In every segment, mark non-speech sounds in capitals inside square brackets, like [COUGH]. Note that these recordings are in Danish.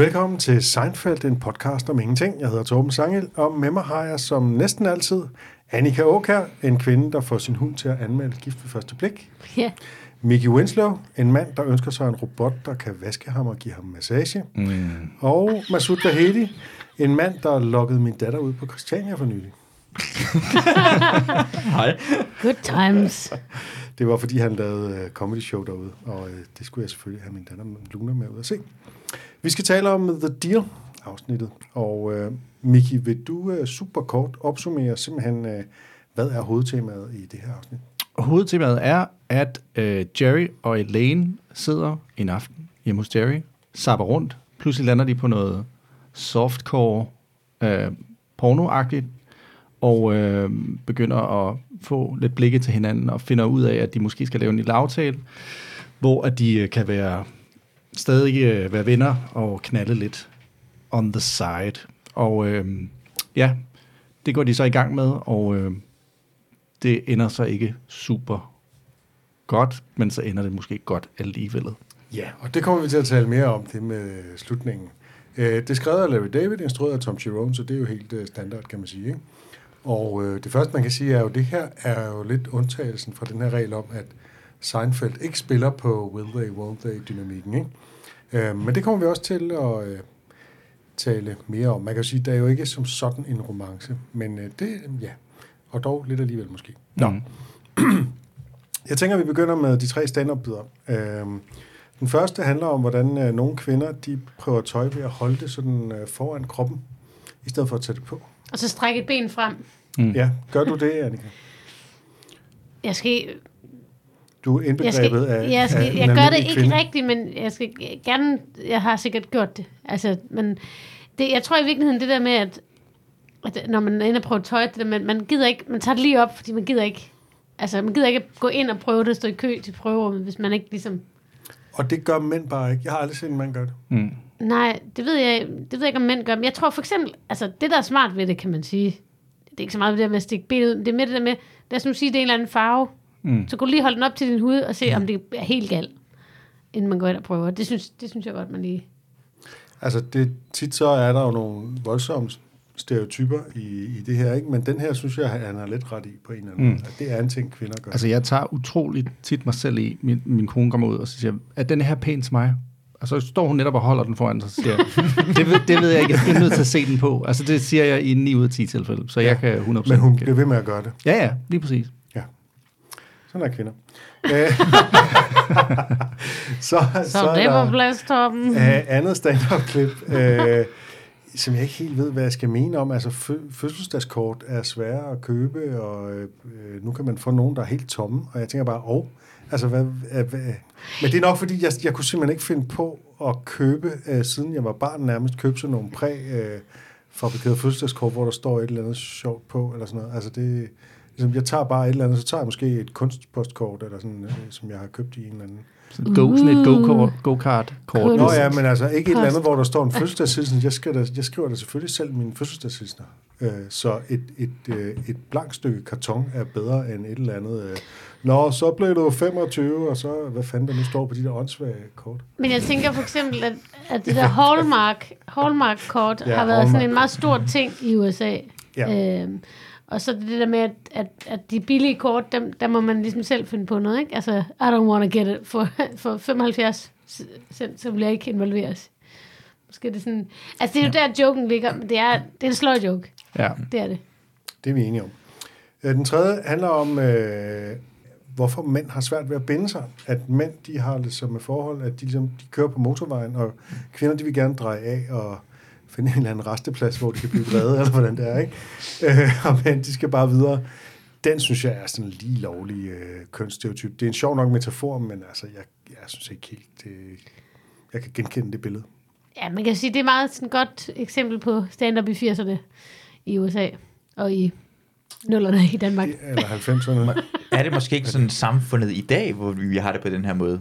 Velkommen til Seinfeld, en podcast om ingenting. Jeg hedder Torben Sangel, og med mig har jeg som næsten altid Annika Åkær, en kvinde, der får sin hund til at anmelde gift ved første blik. Ja. Mickey Winslow, en mand, der ønsker sig en robot, der kan vaske ham og give ham massage. Mm. Og Masoud Vahedi, en mand, der lokkede min datter ud på Christiania for nylig. Hej. [LAUGHS] Good times. Det var, fordi han lavede uh, comedy show derude, og uh, det skulle jeg selvfølgelig have min datter Luna med ud at se. Vi skal tale om The Deal, afsnittet. Og uh, Miki, vil du uh, super kort opsummere simpelthen, uh, hvad er hovedtemaet i det her afsnit? Hovedtemaet er, at uh, Jerry og Elaine sidder en aften hjemme hos Jerry, sapper rundt, pludselig lander de på noget softcore øh, pornoagtigt, og øh, begynder at få lidt blikke til hinanden, og finder ud af, at de måske skal lave en lille aftale, hvor at de øh, kan være stadig øh, være venner og knalde lidt on the side. Og øh, ja, det går de så i gang med, og øh, det ender så ikke super godt, men så ender det måske godt alligevel. Ja, og det kommer vi til at tale mere om, det med slutningen. Øh, det er skrevet af Larry David, instrueret af Tom Jerome, så det er jo helt standard, kan man sige. Ikke? Og uh, det første, man kan sige, er jo, det her er jo lidt undtagelsen fra den her regel om, at Seinfeld ikke spiller på will they, won't they-dynamikken. Ikke? Uh, men det kommer vi også til at uh, tale mere om. Man kan jo sige, der er jo ikke som sådan en romance, men uh, det, ja, og dog lidt alligevel måske. Nå. Mm. [CLEARS THROAT] Jeg tænker, at vi begynder med de tre stand-up-bidder. Øhm, den første handler om, hvordan øh, nogle kvinder de prøver tøj ved at holde det sådan øh, foran kroppen, i stedet for at tage det på. Og så strække et ben frem. Mm. Ja, gør du det, Annika? Jeg skal, Du er jeg, indbegrebet skal, af jeg, skal, af jeg gør det ikke kvinde. rigtigt, men jeg skal gerne, jeg har sikkert gjort det. Altså, men det, jeg tror i virkeligheden, det der med, at, at når man er inde og prøver tøj, det der med, man gider ikke, man tager det lige op, fordi man gider ikke, altså man gider ikke gå ind og prøve det, stå i kø til prøverummet, hvis man ikke ligesom, Og det gør mænd bare ikke. Jeg har aldrig set en mand gøre det. Mm. Nej, det ved jeg, det ved jeg ikke, om mænd gør, men jeg tror for eksempel, altså det der er smart ved det, kan man sige, det er ikke så meget det der med at stikke benet ud, det er med det der med, lad os nu sige, det er en eller anden farve, Mm. Så kan du lige holde den op til din hud og se, om det er helt galt, inden man går ind og prøver. Det synes, det synes jeg godt, man lige... Altså, det, tit så er der jo nogle voldsomme stereotyper i, i det her, ikke? men den her synes jeg, han har lidt ret i på en eller anden Mm. måde. Det er en ting, kvinder gør. Altså, jeg tager utroligt tit mig selv i, min, min kone kommer ud og så siger, er den her pæn til mig? Og så står hun netop og holder den foran sig, siger [LAUGHS] det, ved, det ved jeg ikke, jeg er nødt til at se den på. Altså, det siger jeg i 9 ud af 10 tilfælde, så jeg kan 100% men hun bliver ved med at gøre det. Ja, ja, lige præcis. Sådan er kvinder. [LAUGHS] Øh, [LAUGHS] så, Så, så det er var der- blæstoppen. Uh, andet stand-up-klip, uh, som jeg ikke helt ved, hvad jeg skal mene om. Altså, fø- fødselsdagskort er svære at købe, og uh, nu kan man få nogen, der er helt tomme. Og jeg tænker bare, åh, oh, altså, hvad, hvad, hvad? Men det er nok, fordi jeg, jeg kunne simpelthen ikke finde på at købe, øh, siden jeg var barn nærmest, købe sådan nogle præ øh, fabrikerede fødselsdagskort, hvor der står et eller andet sjovt på, eller sådan noget. Altså, det ligesom, jeg tager bare et eller andet, så tager jeg måske et kunstpostkort, eller sådan, øh, som jeg har købt i en eller anden sådan, go, sådan et Uh. go-kart, go-kart kort. Kunst. Nå ja, men altså ikke et eller andet, hvor der står en fødselsdagshilsen. Jeg, skal da, jeg skriver da selvfølgelig selv mine fødselsdagshilsener. Øh, så et, et, øh, et blankt stykke karton er bedre end et eller andet. Øh. Nå, så blev du 25, og så hvad fanden der nu står på de der åndssvage kort. Men jeg tænker for eksempel, at, at det der Hallmark, Hallmark-kort Ja, har været sådan en meget stor ting i USA. Ja. Øhm, og så det der med, at, at, at de billige kort, dem, der må man ligesom selv finde på noget, ikke? Altså, I don't want to get it for, [LAUGHS] for 75 cent, så vil jeg ikke involveres. Måske er det sådan... Altså, det er jo der, joken ligger, men det er, det er en sløj joke. Ja. Det er det. Det er vi enige om. Øh, Den tredje handler om, øh, hvorfor mænd har svært ved at binde sig. At mænd, de har det som et forhold, at de, ligesom, de kører på motorvejen, og kvinder, de vil gerne dreje af og finde en eller anden resteplads, hvor de kan blive reddet, eller hvordan det er, ikke? Øh, og mænd, de skal bare videre. Den synes jeg er sådan en lige lovlig øh, kønsstereotyp. Det er en sjov nok metafor, men altså, jeg, jeg synes ikke helt, det, jeg kan genkende det billede. Ja, man kan sige, det er meget sådan et godt eksempel på stand-up i 80'erne i USA og i nullerne i Danmark. Eller 90'erne. [LAUGHS] Er det måske ikke sådan samfundet i dag, hvor vi har det på den her måde?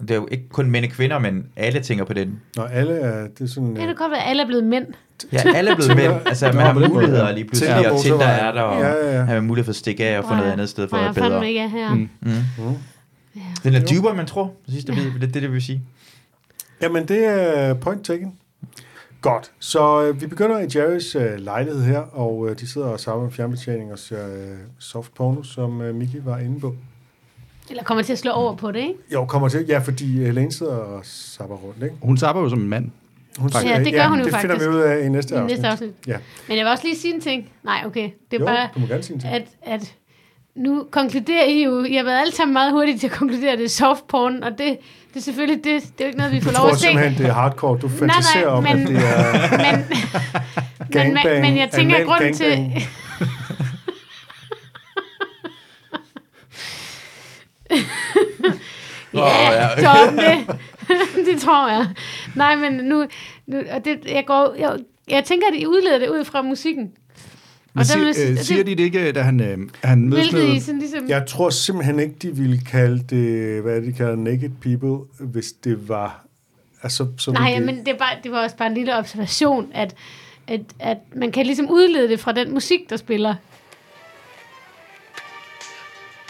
Det er jo ikke kun mænd og kvinder, men alle tænker på den. Når alle er, det er sådan... Det kan øh, godt være, at alle er blevet mænd. Ja, alle er blevet mænd. Altså, man Nå, har muligheder ja. lige pludselig, Tinder, og Tinder er der, og Ja, ja, ja. har man mulighed for at stikke af og få noget jeg- andet sted for at jeg være fandme bedre. ikke er her. Mm. Mm. mm. Ja. Den er dybere, end man tror. Det sidste, det, det, det, det vil sige. Jamen, det er point taken. Godt. Så øh, vi begynder i Jerrys øh, lejlighed her, og øh, de sidder og samler fjernbetjening og ser øh, soft porno, som øh, Miki var inde på. Eller kommer til at slå over på det, ikke? Jo, kommer til. Ja, fordi Helene sidder og sapper rundt, ikke? Hun sapper jo som en mand. Hun, Ja, det gør hun jo det finder faktisk. vi ud af i næste I afsnit. næste afsnit. Ja. Men jeg vil også lige sige en ting. Nej, okay. Det er Jo, bare, du må gerne sige en ting. at, at nu konkluderer I jo, I har været alle sammen meget hurtige til at konkludere, at det er soft porn, og det, det er selvfølgelig, det, det er jo ikke noget, vi får Du lov tror at se. simpelthen, det er hardcore. Du fantaserer om, men- at det er [LAUGHS] Men, [LAUGHS] men, men, men jeg tænker, at grunden til... gangbang. Ja, Åh, ja. Tom, det, [LAUGHS] det tror jeg. Nej, men nu, nu og det, jeg, går, jeg, jeg tænker, at I udleder det ud fra musikken. Men der sig, øh, siger de det ikke, da han, øh, han mødes med... sådan ligesom... Jeg tror simpelthen ikke, de ville kalde det, hvad de kalder naked people, hvis det var... Altså, så Nej, det, men det, bare, det var også bare en lille observation, at, at, at man kan ligesom udlede det fra den musik, der spiller.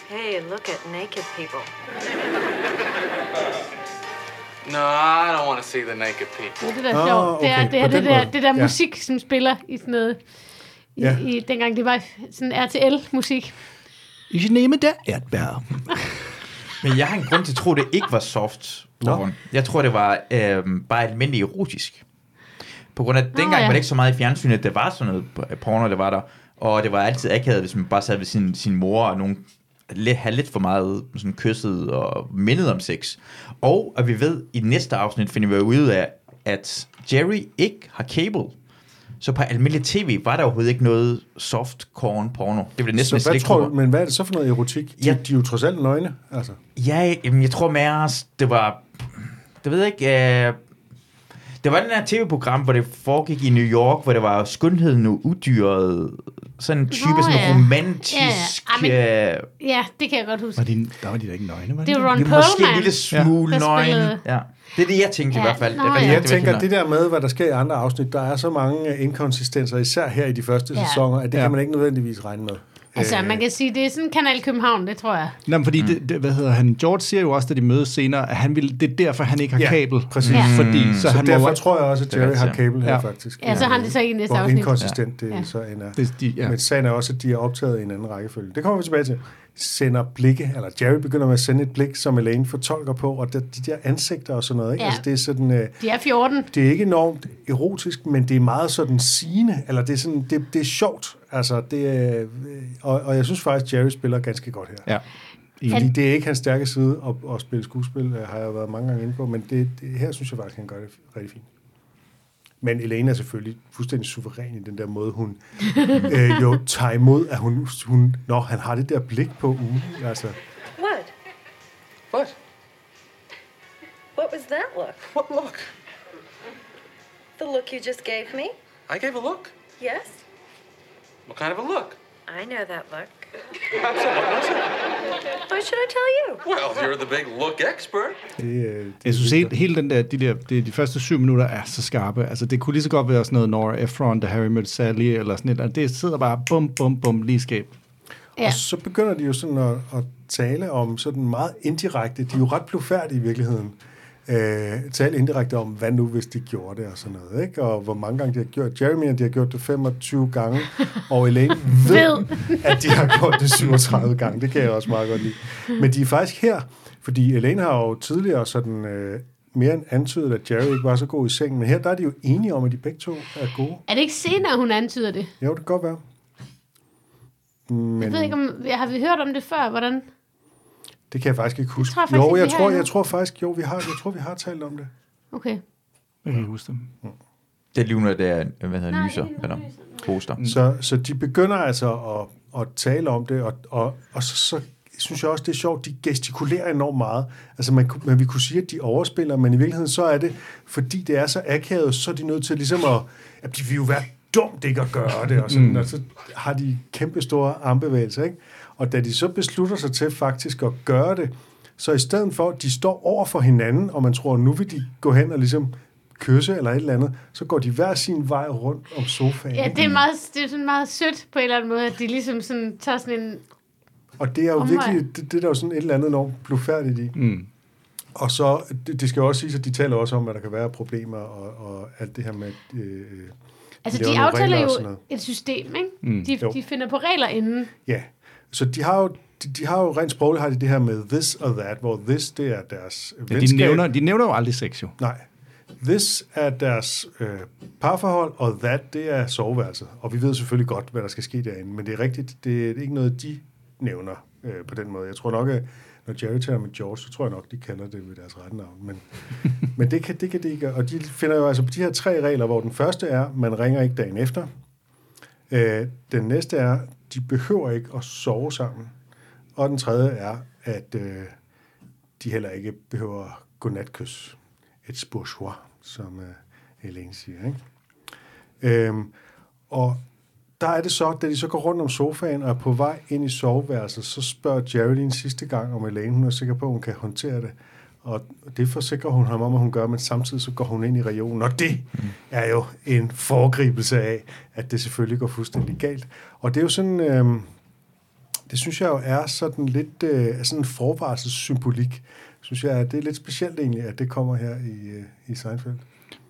Hey, look at naked people. No, I don't want to see the naked people. Det er det, der er Ah, sjovt. Det er, okay, det, er på det, der, måde. det der Ja. musik, som spiller i sådan noget... I, Ja. i, dengang det var sådan RTL-musik. I it that Erdbær. Men jeg har en grund til at tro, at det ikke var soft porn. Jeg tror, det var øhm, bare almindelig erotisk. På grund af, at dengang ja. var det ikke så meget i fjernsynet, det var sådan noget porno, det var der. Og det var altid akavet, hvis man bare sad ved sin, sin mor, og nogen havde lidt for meget sådan kysset og mindet om sex. Og at vi ved, i næste afsnit finder vi ud af, at Jerry ikke har cable. Så på almindelig tv var der overhovedet ikke noget softcore porno. Det blev næsten så hvad tror du, men hvad er det så for noget erotik? De, Ja. de er jo trods alt nøgne, altså. Ja, jamen, jeg tror mere, det var... Det ved jeg ikke... Øh, det var den her tv-program, hvor det foregik i New York, hvor det var skønheden og udyret. Sådan en type, Nå, sådan ja. romantisk... Ja, ja. øh, Ja, det kan jeg godt huske. Var de, der var de da ikke nøgne, var Det er jo Ron det er måske en Perlman. lille smule Ja. Spillede- Ja. Det er det, jeg tænkte Ja, i hvert fald. nå, Det ja. Jeg tænker, det der med, hvad der sker i andre afsnit, der er så mange inkonsistenser, især her i de første Ja. sæsoner, at det Ja. kan man ikke nødvendigvis regne med. Altså, Øh, man kan sige, det er sådan Kanal København, det tror jeg. Nå, men fordi, mm. det, det, hvad hedder han, George siger jo også, da de mødes senere, at han vil, det er derfor, han ikke har Ja, kabel. præcis. Ja. Fordi, så, Så han derfor må, tror jeg også, at er Jerry har ja. cable her Ja. faktisk. Ja, så har han det så i næste Hvor afsnit. inkonsistent det Ja. så ender. det, de, ja. Men sagen er også, at de er optaget i en anden rækkefølge. Det kommer vi tilbage til. Sender blikke, eller Jerry begynder med at sende et blik, som Elaine fortolker på, og det, de der ansigter og sådan noget. Ikke? Ja. Altså, det er sådan... Øh, De er 14. det er ikke enormt erotisk, men det er meget sådan sigende, eller det er, sådan, det, det er sjovt. Altså, det øh, og, og jeg synes faktisk, Jerry spiller ganske godt her. ja. Fordi det er ikke hans stærke side at, at spille skuespil, øh, har jeg været mange gange inde på, men det, det, her synes jeg faktisk, han gør det rigtig fint. Men Elena er selvfølgelig fuldstændig suveræn i den der måde, hun [LAUGHS] øh, jo tager imod, at hun, hun, når han har det der blik på ugen. Altså, What? What? What was that look? What look? The look you just gave me? I gave a look. Yes, What kind of a look? I know that look. [LAUGHS] Why should I tell you? Well, you're the big look expert. det, øh, det Jeg synes, helt, hele den der, de, der, de, de første syv minutter er så skarpe. Altså, det kunne lige så godt være sådan noget Nora Ephron, da Harry mødte Sally, eller sådan et. eller andet. Det sidder bare bum, bum, bum, lige skab. Ja. Og så begynder de jo sådan at, at tale om sådan meget indirekte, de er jo ret blufærdige i virkeligheden, øh, tale indirekte om, hvad nu hvis de gjorde det og sådan noget, ikke? og hvor mange gange de har gjort. Jeremy, de har gjort det 25 gange, og Elaine [LAUGHS] ved, Ved. at de har gjort det 37 gange. Det kan jeg også meget godt lide. Men de er faktisk her, fordi Elaine har jo tidligere sådan... Øh, mere end antydet, at Jerry ikke var så god i sengen, men her der er de jo enige om, at de begge to er gode. Er det ikke senere, hun antyder det? Jo, det kan godt være. Men... Jeg ved ikke, om, har vi hørt om det før? Hvordan? Det kan jeg faktisk ikke huske. tror jeg faktisk jo, jeg har tror, jeg tror faktisk, jo, vi har, jeg tror, vi har talt om det. Okay. Jeg kan ikke huske dem. Det er lige nu, det er, hvad hedder, Nej, lyser, det er eller poster. Mm. Så, så de begynder altså at, at tale om det, og, og, og så, så synes jeg også, det er sjovt, de gestikulerer enormt meget. Altså man, man vi kunne sige, at de overspiller, men i virkeligheden så er det, fordi det er så akavet, så er de nødt til ligesom at, at de vil jo være dumt ikke at gøre det, og, sådan, mm. og så har de kæmpe store armbevægelser, ikke? Og da de så beslutter sig til faktisk at gøre det, så i stedet for, at de står over for hinanden, og man tror, nu vil de gå hen og ligesom kysse eller et eller andet, så går de hver sin vej rundt om sofaen. Ja, det er, meget, det er sådan meget sødt på en eller anden måde, at de ligesom sådan tager sådan en... Og det er jo Omvej. virkelig, det, det er der jo sådan et eller andet enormt blufærdigt i. Mm. Og så, det, det skal jo også siges, at de taler også om, at der kan være problemer og, og alt det her med... Øh, Altså, laver de aftaler jo et system, ikke? Mm. De, Jo. de finder på regler inden. Ja, så de har jo, de, de har jo rent sprogligt har de det her med this og that, hvor this, det er deres Ja, venskab. de, nævner, de nævner jo aldrig sex, jo. Nej. This er deres øh, parforhold, og that, det er soveværelset. Og vi ved selvfølgelig godt, hvad der skal ske derinde, men det er rigtigt, det er ikke noget, de nævner øh, på den måde. Jeg tror nok, at når Jerry taler med George, så tror jeg nok, de kalder det ved deres rette navn. Men, [LAUGHS] men det, kan, det kan de ikke. Og de finder jo altså på de her tre regler, hvor den første er, man ringer ikke dagen efter. Øh, den næste er, de behøver ikke at sove sammen. Og den tredje er, at øh, de heller ikke behøver godnatkys. Et bourgeois, som øh, Helene siger. Ikke? Øhm, og der er det så, da de så går rundt om sofaen og er på vej ind i soveværelset, så spørger Jerry en sidste gang, om Elaine hun er sikker på, at hun kan håndtere det. Og det forsikrer hun ham om, at hun gør, men samtidig så går hun ind i regionen. Og det er jo en foregribelse af, at det selvfølgelig går fuldstændig galt. Og det er jo sådan, øhm, det synes jeg jo er sådan lidt øh, sådan en forvarselssymbolik. Synes jeg, at det er lidt specielt egentlig, at det kommer her i, øh, i Seinfeld.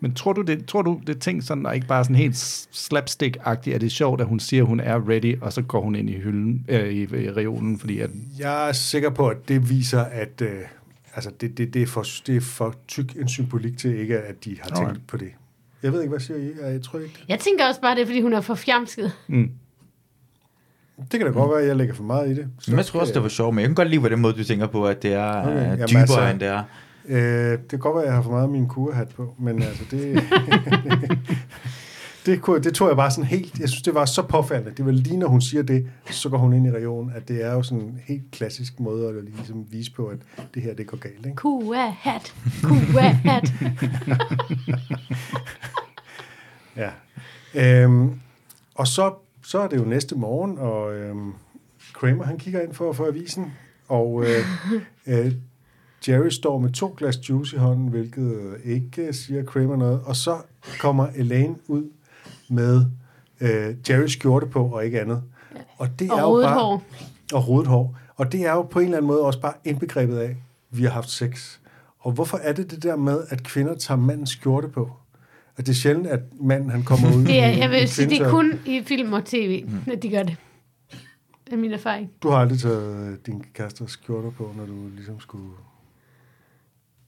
Men tror du, det, tror du, det er tænkt sådan, og ikke bare sådan helt slapstick-agtigt, at det er sjovt, at hun siger, at hun er ready, og så går hun ind i hylden, øh, i, i reolen, fordi at, Jeg er sikker på, at det viser, at øh, altså det, det, det, er for, det er for tyk en symbolik til ikke, at de har tænkt Alright. på det. Jeg ved ikke, hvad siger I? Jeg, jeg tror ikke. Jeg tænker også bare, det er, fordi hun er for fjamsket. mm, Det kan da godt være, at jeg lægger for meget i det. Så Men jeg tror også, kan det var sjovt, men jeg kan godt lide, på den måde, du tænker på, at det er Okay. okay. Jamen, dybere, altså- end det er. Øh, det kan godt være, at jeg har for meget af min kurhat på, men altså det... [LAUGHS] [LAUGHS] det, kunne, det tror jeg bare sådan helt... Jeg synes, det var så påfaldende. Det var lige, når hun siger det, så går hun ind i regionen, at det er jo sådan en helt klassisk måde at ligesom vise på, at det her, det går galt. Ikke? Kua-hat. Kua-hat. [LAUGHS] Ja. Øhm, og så, så er det jo næste morgen, og øhm, Kramer han kigger ind for at få avisen, og øh, øh, Jerry står med to glas juice i hånden, hvilket ikke siger Kramer noget, og så kommer Elaine ud med øh, Jerrys skjorte på, og ikke andet. Og det Og er jo bare, hår. Og rodet hår. Og det er jo på en eller anden måde også bare indbegrebet af, vi har haft sex. Og hvorfor er det det der med, at kvinder tager mandens skjorte på? At det er sjældent, at manden han kommer ud [LAUGHS] Det er, jeg vil sige, det er kun i film og tv, Mm. at de gør det. Det er min erfaring. Du har aldrig taget øh, din kæresters skjorter på, når du ligesom skulle...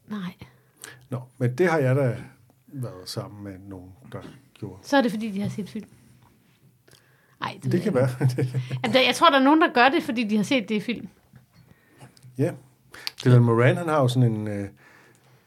Nej. Nå, men det har jeg da været sammen med nogen, der gjorde. Så er det, fordi de har set film. Nej, Det kan være. Jamen, der- jeg tror, der er nogen, der gør det, fordi de har set det i film. ja. Dylan Moran, han har jo sådan en, øh,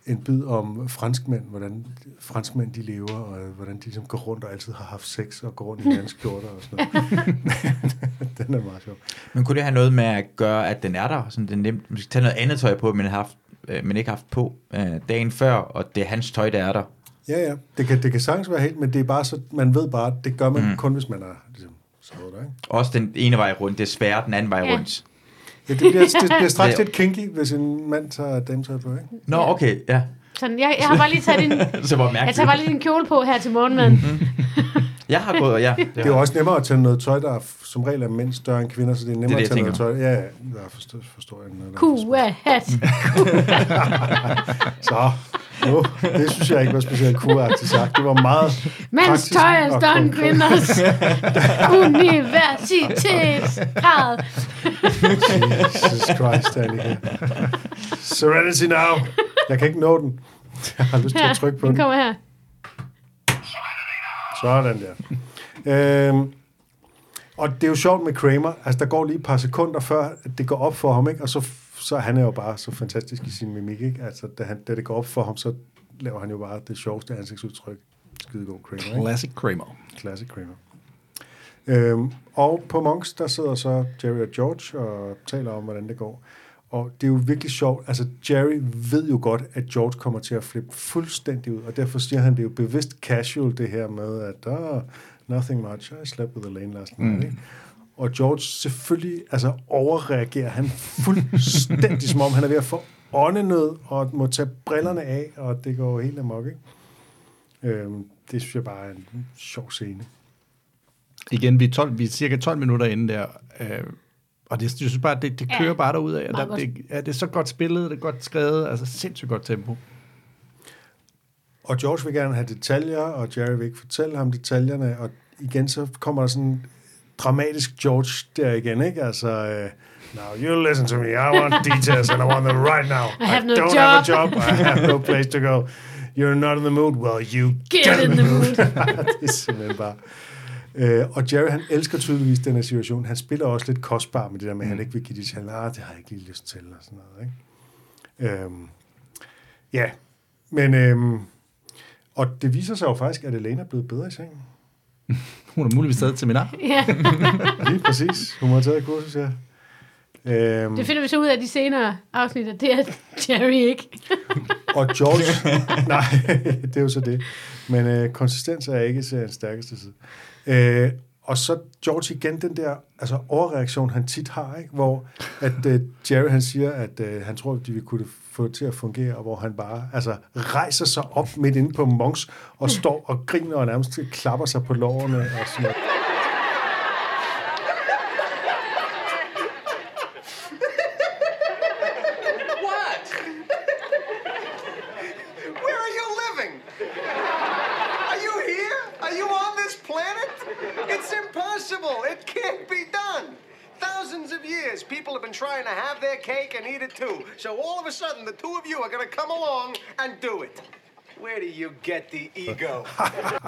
en bid om franskmænd, hvordan franskmænd de lever, og øh, hvordan de ligesom går rundt og altid har haft sex og går rundt i dansk skjorter og sådan noget. [LAUGHS] Den er meget sjov. Men kunne det have noget med at gøre, at den er der? Sådan, den nemt, man skal tage noget andet tøj på, men, haft, øh, men ikke haft på øh, dagen før, og det er hans tøj, der er der. Ja, ja. Det kan, det kan sagtens være helt, men det er bare så, man ved bare, det gør man mm. Kun, hvis man er ligesom, sovet der, ikke? Også den ene vej rundt, det er svært, den anden vej Ja. rundt. Ja, det bliver, det bliver straks [LAUGHS] Det- lidt kinky, hvis en mand tager dametøj på, ikke? Nå, okay, ja. Sådan, jeg, jeg har bare lige taget en, [LAUGHS] Så var jeg tager bare lige en kjole på her til morgenmaden. [LAUGHS] Jeg har gået, ja. Det er jo også nemmere at tage noget tøj, der er, som regel er mænd større end kvinder, så det er nemmere Det er det, at tage noget tøj. Ja, ja, forstår, forstår jeg. Der Kua-hat. Så, nu, det synes jeg ikke var specielt kuragtigt sagt. Det var meget praktisk tøj end konkret. kvinders universitetsgrad. Jesus Christ, Annika. Serenity now. Jeg kan ikke nå den. Jeg har lyst til Her, at trykke på den den. kommer her. Sådan der. Øhm, og det er jo sjovt med Kramer. Altså, der går lige et par sekunder før, at det går op for ham, ikke? Og så, så han er jo bare så fantastisk i sin mimik, ikke? Altså, da, han, da det går op for ham, så laver han jo bare det sjoveste ansigtsudtryk. Skidegod Kramer, ikke? classic Kramer. Classic Kramer. Øhm, og på Monks, der sidder så Jerry og George og taler om, hvordan det går. Og det er jo virkelig sjovt. Altså, Jerry ved jo godt, at George kommer til at flippe fuldstændig ud, og derfor siger han, det jo bevidst casual, det her med, at oh, nothing much, I slept with Elaine last night. Mm. Og George selvfølgelig altså, overreagerer han fuldstændig, som om han er ved at få åndenød, og må tage brillerne af, og det går helt amok, ikke? Øhm, det synes jeg bare er en sjov scene. Igen, vi er, 12, vi er cirka 12 minutter inde der, øh, Og det, jeg synes bare, det, det kører Ja, bare derud af. Der, det, ja, det er så godt spillet, det er godt skrevet, altså sindssygt godt tempo. Og George vil gerne have detaljer, og Jerry vil ikke fortælle ham detaljerne, og igen så kommer der sådan dramatisk George der igen, ikke? Altså, uh, now you listen to me, I want details, and I want them right now. I have no don't have a job, I have no place to go. You're not in the mood, well, you Get in the mood. [LAUGHS] det er simpelthen bare... Øh, og Jerry, han elsker tydeligvis den her situation. Han spiller også lidt kostbar med det der med, at han ikke vil give detaljer. Ah, det har jeg ikke lige lyst til, og sådan noget, ikke? Øhm, ja, men... Øhm, og det viser sig jo faktisk, at Elena er blevet bedre i sengen. [LAUGHS] Hun er muligvis taget til seminar. [LAUGHS] ja, [LAUGHS] Lige præcis. Hun har taget et kursus her. Øhm, det finder vi så ud af de senere afsnit, at det er Jerry ikke. [LAUGHS] og George... nej, det er jo så det. Men øh, konsistens er ikke seriens stærkeste side. Øh, og så George igen, den der altså overreaktion, han tit har, ikke? hvor at øh, Jerry han siger, at øh, han tror, at de vil kunne få til at fungere, og hvor han bare altså, rejser sig op midt inde på Monks, og står og griner og nærmest klapper sig på lårene og sådan noget. What? Where are you living? Are you here? Are you on this planet? It's impossible. It can't be done. Thousands of years, people have been trying to have their cake and eat it too. So all of a sudden, the two of you are going to come along and do it. Where do you get the ego?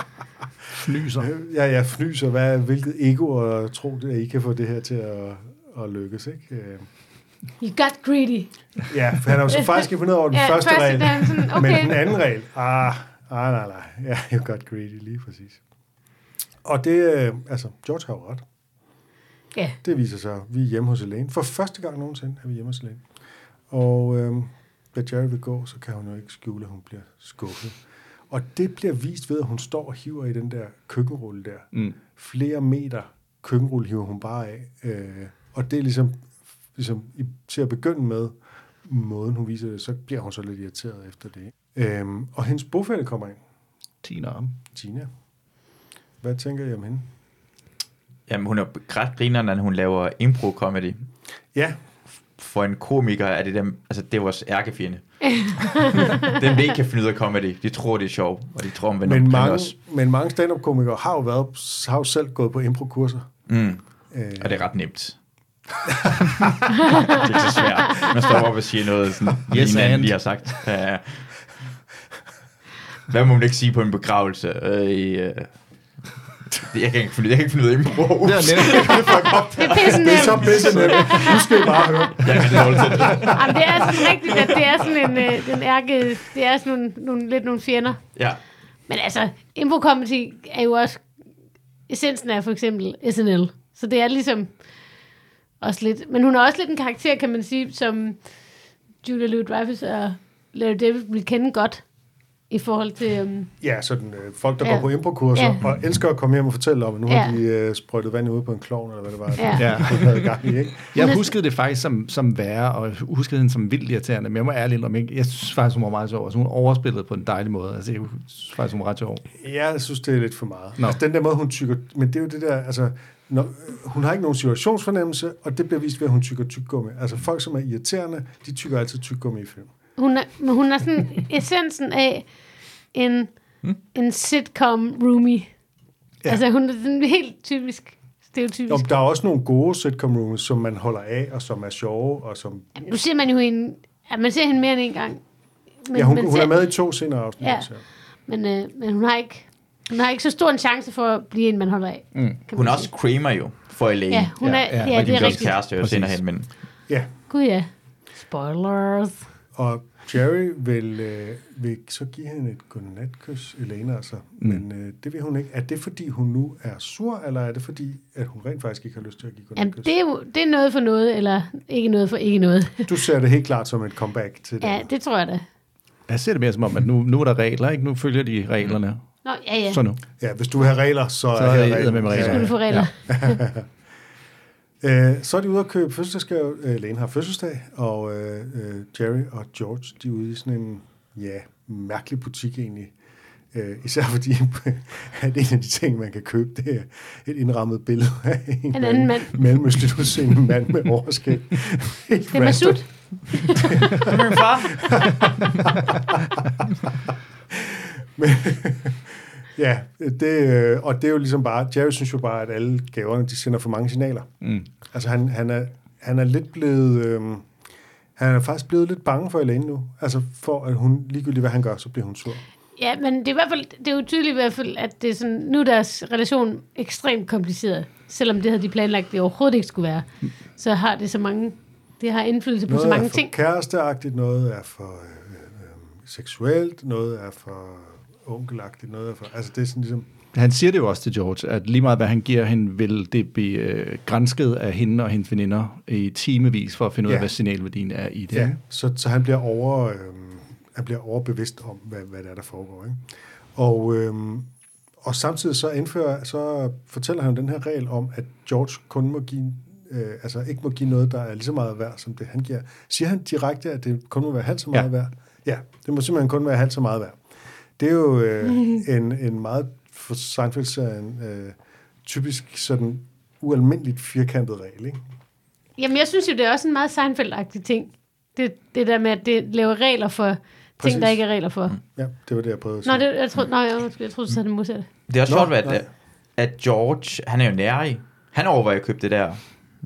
[LAUGHS] Fnyser. Ja, jeg fnyser, hvad, hvilket ego at tro, at I kan få det her til at, at lykkes. Ikke? Øh, You got greedy. Ja, for han har jo så [LAUGHS] faktisk imponeret over den Ja, første første, regel. er han sådan, [LAUGHS] okay. Men den anden regel, ah, ah nej, nej. Ja, you got greedy, lige præcis. Og det, øh, altså, George har jo ret. Ja, Det viser sig, vi er hjemme hos Elaine. For første gang nogensinde er vi hjemme hos Elaine. Og øh, da Jerry vil gå, så kan hun jo ikke skjule, at hun bliver skuffet. Og det bliver vist ved, at hun står og hiver i den der køkkenrulle der. Mm. Flere meter køkkenrulle hiver hun bare af. Øh, og det er ligesom, ligesom i, til at begynde med, måden hun viser det, så bliver hun så lidt irriteret efter det. Øhm, og hendes bofælde kommer ind, Tina. Tina. Hvad tænker I om hende? Jamen, hun er ret griner, når hun laver impro-comedy. Ja, For en komiker er det dem, altså det er vores ærkefjende. [LAUGHS] dem, der ikke kan finde ud af comedy, de tror, det er sjovt, og de tror, man men mange, også. men mange stand-up-komikere har jo, været, har jo selv gået på impro-kurser. Mm. Øh, Og det er ret nemt. [LAUGHS] det er så svært. Man står op og siger noget, sådan, Yes, and. lige har sagt. Ja. Hvad må man ikke sige på en begravelse? Øh, i, øh, jeg, kan ikke finde, jeg kan ikke finde ud af impro. Det er [LAUGHS] nemt. det er pisse det er så nemt. pisse nemt. Nu skal I bare høre. Jeg er rigtig dårlig til det. Jamen, det er sådan rigtigt, at det er sådan en, øh, den ærke, det er sådan nogle, nogle, lidt nogle fjender. Ja. Men altså, impro comedy er jo også, essensen af for eksempel SNL. Så det er ligesom også lidt, men hun er også lidt en karakter, kan man sige, som Julia Louis-Dreyfus og Larry David vil kende godt i forhold til, um, Ja, sådan øh, folk, der Ja. går på impro-kurser Ja. og elsker at komme hjem og fortælle om, at nu har Ja. de øh, sprøjtet vand ude på en klovn, eller hvad det var, Ja. Ja. de havde gang i, ikke? Jeg huskede det faktisk som, som værre, og huskede hende som vildt irriterende, men jeg må ærligt indrømme, ikke? jeg synes faktisk, hun var meget sjov. Altså, hun overspillede på en dejlig måde. Altså, jeg synes faktisk, hun var ret sjov. Jeg synes, det er lidt for meget. Nå. Altså, den der måde, hun tykker... Men det er jo det der, altså... Når, hun har ikke nogen situationsfornemmelse, og det bliver vist ved, at hun tykker tyggegummi. Altså folk, som er irriterende, de tykker altid tyggegummi i film. hun er, men hun er sådan essensen af en, en sitcom roomie. Ja. Ja. Altså, hun er sådan helt typisk, stereotypisk. Jo, der er også nogle gode sitcom rooms, som man holder af, og som er sjove, og som... Jamen, nu ser man jo hende, at man ser hende mere end en gang. Men, ja, hun, men, hun ser- er med i to senere afsnit. Ja. også, Men, øh, men hun har ikke hun har ikke så stor en chance for at blive en, man holder af. Mm. kan Hun er også sige. Kramer jo, for Elaine. Ja, hun Ja, er, ja, ja, og ja og det de er bliver også rigtigt. kæreste jo senere hen, men ja. Gud ja. Spoilers. Og Jerry vil, øh, vil så give hende et godnatkys, Elena altså. Mm. Men øh, det vil hun ikke. Er det, fordi hun nu er sur, eller er det, fordi at hun rent faktisk ikke har lyst til at give Jamen, godnatkys? det er jo det er noget for noget, eller ikke noget for ikke noget. [LAUGHS] Du ser det helt klart som et comeback til det. Ja, det tror jeg da. Jeg ser det mere som om, at nu, nu er der regler, ikke? Nu følger de reglerne. Nå, ja, ja. Så nu. Ja, hvis du vil have regler, så, Så er er her det regler. med regler. Skal du få regler? [LAUGHS] Øh, så er de ude at købe fødselsdagsgave. Øh, Lane har fødselsdag, og øh, øh, Jerry og George, de er ude i sådan en, ja, mærkelig butik egentlig. Øh, især fordi, [LAUGHS] at en af de ting, man kan købe, det er et indrammet billede af en, En anden mand. mellemøstligt udseende mand med overskæg. [LAUGHS] Det er Masud. Min far. [LAUGHS] Ja, det, øh, og det er jo ligesom bare, Jerry synes jo bare, at alle gaverne, de sender for mange signaler. Mm. Altså han, han, er, han er lidt blevet, øh, han er faktisk blevet lidt bange for Elaine nu. Altså for, at hun, ligegyldigt hvad han gør, så bliver hun sur. Ja, men det er i hvert fald, det er jo tydeligt i hvert fald, at det er sådan, nu er deres relation ekstremt kompliceret. Selvom det havde de planlagt, det overhovedet ikke skulle være. Så har det så mange, det har indflydelse på Noget så mange er for ting. kæresteagtigt, noget er for øh, øh, seksuelt, noget er for onkelagtigt, noget for... Altså det er sådan ligesom... Han siger det jo også til George, at lige meget hvad han giver hende, vil det blive øh, grænsket af hende og hendes veninder i timevis for at finde ud af, Ja. hvad signalværdien er i det. Ja, så, så han bliver over, øh, han bliver overbevidst om, hvad, hvad det er, der foregår. Ikke? Og, øh, og samtidig så indfører, så fortæller han den her regel om, at George kun må give, øh, altså ikke må give noget, der er lige så meget værd, som det han giver. Siger han direkte, at det kun må være halvt så meget Ja. værd? Ja, det må simpelthen kun være halvt så meget værd. Det er jo øh, [LAUGHS] en, en meget for Seinfeld serien øh, typisk sådan ualmindeligt firkantet regel, ikke? Jamen, jeg synes jo, det er også en meget Seinfeld-agtig ting. Det, det der med, at det laver regler for ting, Præcis. der ikke er regler for. Ja, det var det, jeg prøvede at Nå, sige. det, jeg troede, nej, jeg, jeg troede, du sagde det modsatte. Det er også Nå, sjovt, at, at George, han er jo nærig. Han overvejer at købe det der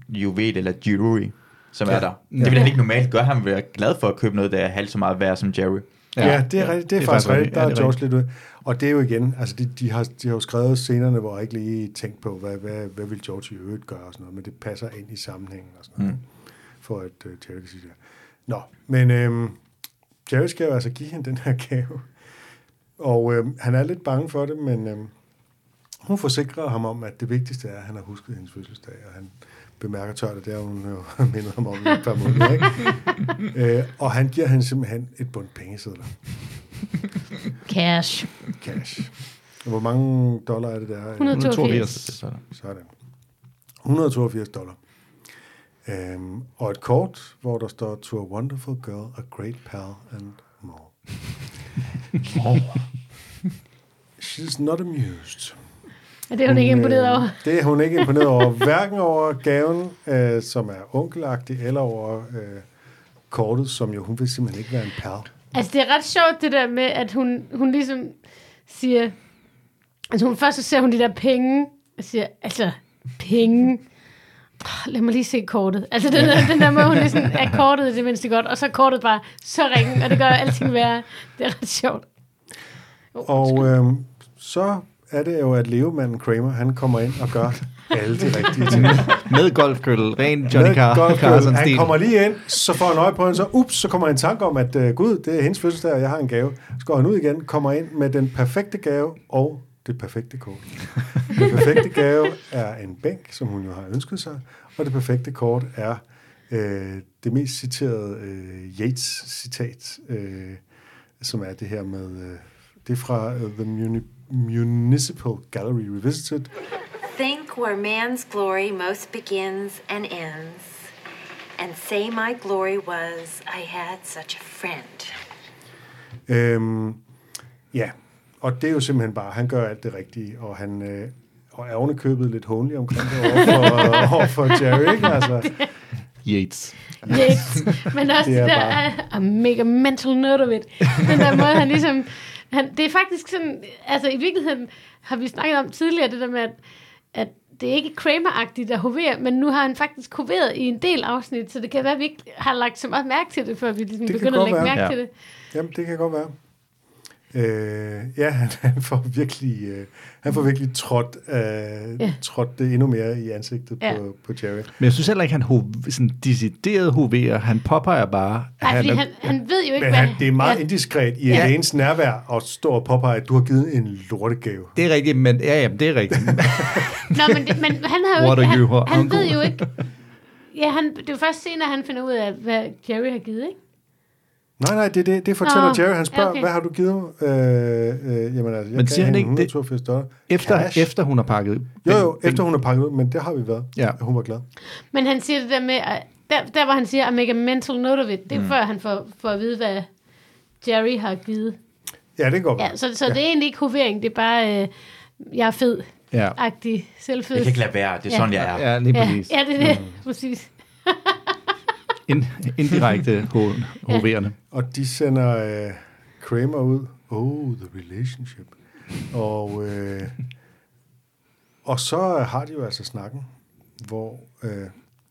juvel eller jewelry, som Ja. er der. Det vil han ikke normalt gøre. Han vil være glad for at købe noget, der er halvt så meget værd som Jerry. Ja, ja, det er. Det er, faktisk rigtigt. Der er det er George lidt ude. Og det er jo igen, altså de, de, har, de har jo skrevet scenerne, hvor jeg ikke lige tænkt på, hvad, hvad, hvad vil George i øvrigt gøre og sådan noget, men det passer ind i sammenhængen og sådan noget, mm. for at uh, Jerry kan sige det. Nå, men øhm, Jerry skal jo altså give hende den her gave, og øhm, han er lidt bange for det, men øhm, hun forsikrer ham om, at det vigtigste er, at han har husket hendes fødselsdag, og han bemærker tørt, at det har hun jo [LAUGHS] mindet ham om i et par måneder. Ikke? øh, og han giver hende simpelthen et bund pengesedler. Cash. Cash. Hvor mange dollar er det der? 182. Så er der. Sådan. 182 dollar. Um, og et kort, hvor der står To a wonderful girl, a great pal and more. She's not amused. Og det er hun ikke imponeret over. Det er hun ikke imponeret over. Hverken over gaven, øh, som er onkelagtig, eller over øh, kortet, som jo hun vil simpelthen ikke være en pal. Altså, det er ret sjovt, det der med, at hun, hun ligesom siger... Altså, hun, først så ser hun de der penge, og siger, altså, penge... Lad mig lige se kortet. Altså, den der, den der måde, hun ligesom, er kortet det mindste godt, og så er kortet bare så ringe, og det gør alting værre. Det er ret sjovt. Oh, Og øh, så er det jo, at levemanden Kramer, han kommer ind og gør [LAUGHS] alle de rigtige ting. Med golfkølle, ren Johnny Car-. Carson Han kommer lige ind, så får han øje på hende, så ups, så kommer han i tanke om, at uh, gud, det er hendes fødselsdag, og jeg har en gave. Så går han ud igen, kommer ind med den perfekte gave og det perfekte kort. [LAUGHS] Den perfekte gave er en bænk, som hun jo har ønsket sig, og det perfekte kort er øh, det mest citerede øh, Yates-citat, øh, som er det her med, øh, det er fra uh, The Muni- Municipal Gallery Revisited, Think where man's glory most begins and ends, and say my glory was I had such a friend. Øhm, ja, og det er jo simpelthen bare, han gør alt det rigtige, og han øh, og er ovenikøbet lidt hånlig omkring det overfor, [LAUGHS] overfor Jerry, ikke? Altså, Yates. Yes. Men også Det det er der, bare- make a mental note of it. Den der måde, han ligesom... Han, det er faktisk sådan... Altså, i virkeligheden har vi snakket om tidligere, det der med, at, at det er ikke Kramer-agtigt at hovere, men nu har han faktisk hoveret i en del afsnit, så det kan være, at vi ikke har lagt så meget mærke til det, før vi ligesom Det begynder at lægge være. mærke Ja. til det. jamen, det kan godt være. Øh, ja, [LAUGHS] han, han får virkelig, øh, han får virkelig trådt, øh, Ja. trådt det endnu mere i ansigtet Ja. på, på Jerry. Men jeg synes heller ikke, han hov- sådan decideret hoverer. Han påpeger bare, at Nej, fordi er- han, han ved jo ikke, Men hvad... han, det er meget ja. indiskret i Ja. Elaines nærvær at stå og påpege, at du har givet en lortegave. Det er rigtigt, men ja, ja, det er rigtigt. [LAUGHS] Nå, men, det, men han har jo What ikke... are you, Han, han ved jo ikke... Ja, han, det er jo først senere, han finder ud af, hvad Jerry har givet, ikke? Nej, nej, det, det, det fortæller Nå, Jerry. Han spørger, ja, okay. hvad har du givet mig? Øh, øh, jamen altså, jeg Men siger han ikke det- 182 dollar. efter, Cash. efter hun har pakket. Jo, jo, efter hun har pakket ud, men det har vi været. Ja. Hun var glad. Men han siger det der med, der, der hvor han siger, I make a mental note of it, det er mm. før han får, får at vide, hvad Jerry har givet. Ja, det går Ja, så, så det er egentlig ikke hovering, det er bare, øh, jeg er fed-agtig, Ja. selvfed. Jeg kan ikke lade være. Det er Ja. sådan, jeg er. Ja, lige ja, præcis. ja, det er det, mm. [LAUGHS] præcis. Ind, indirekte ho- hoverende. Og de sender øh, Kramer ud. Oh, the relationship. Og, øh, og så har de jo altså snakken, hvor øh,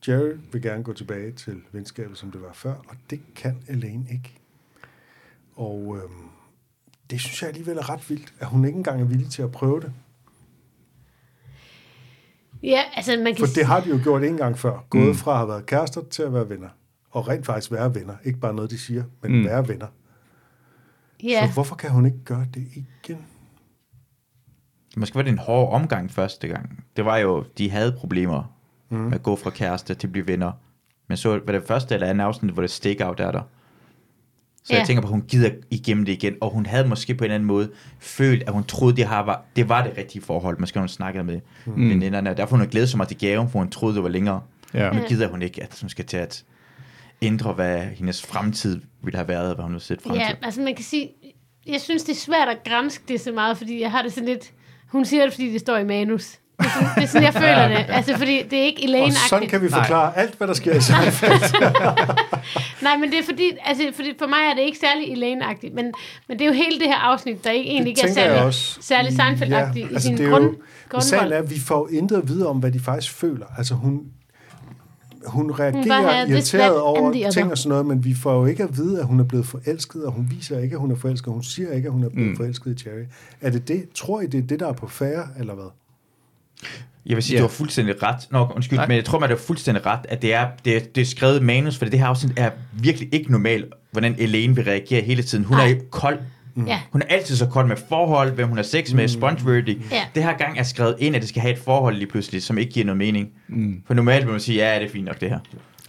Jerry vil gerne gå tilbage til venskabet, som det var før, og det kan Elaine ikke. Og øh, det synes jeg alligevel er ret vildt, at hun ikke engang er villig til at prøve det. Ja, altså man kan For det har de jo gjort en gang før. Gået mm. fra at have været kærester til at være venner. Og rent faktisk være venner. Ikke bare noget, de siger, men mm. Være venner. ja. Så hvorfor kan hun ikke gøre det igen? Måske var det en hård omgang første gang. Det var jo, de havde problemer mm. med at gå fra kæreste til at blive venner. Men så var det første eller andet afsnit, hvor det stakeout er der. Så ja. Ja. jeg tænker på, at hun gider igennem det igen, og hun havde måske på en eller anden måde følt, at hun troede, det, her var, det var det rigtige forhold. Måske hun snakkede med mm. veninderne, og derfor hun glædet sig meget til gaven, for hun troede, det var længere. Ja. Men gider hun ikke, at hun skal til at ændre, hvad hendes fremtid ville have været, hvad hun ville sætte fremtid. Ja, altså man kan sige, jeg synes, det er svært at grænske det så meget, fordi jeg har det sådan lidt, hun siger det, fordi det står i manus. Det er sådan, det er sådan jeg føler det. Altså, fordi det er ikke Og Elaine-agtigt. sådan kan vi forklare Nej. alt, hvad der sker i [LAUGHS] Seinfeld. Nej, men det er fordi, altså, fordi for mig er det ikke særlig Elaine-agtigt, men, men det er jo hele det her afsnit, der ikke, egentlig ikke er særlig, særlig Seinfeld-agtigt ja, i altså sin det grund, jo, Sagen er, at vi får intet at vide om, hvad de faktisk føler. Altså hun, hun reagerer this, irriteret over ting og sådan noget, men vi får jo ikke at vide, at hun er blevet forelsket, og hun viser ikke, at hun er forelsket. Hun siger ikke, at hun er blevet mm. forelsket i Jerry. Er det det? Tror I, det er det, der er på færre, eller hvad? Jeg vil sige, Ja. yeah. du har fuldstændig ret. Nå, undskyld, Nej. men jeg tror, man har fuldstændig ret, at det er, det, er, det er skrevet i manus, for det her afsnit er virkelig ikke normalt, hvordan Elaine vil reagere hele tiden. Hun Nej. er kold. Ja. Hun er altid så kold med forhold, hvem hun har sex med, sponge Ja. Det her gang er skrevet ind, at det skal have et forhold lige pludselig, som ikke giver noget mening. Mm. For normalt vil man sige, ja, det er fint nok det her.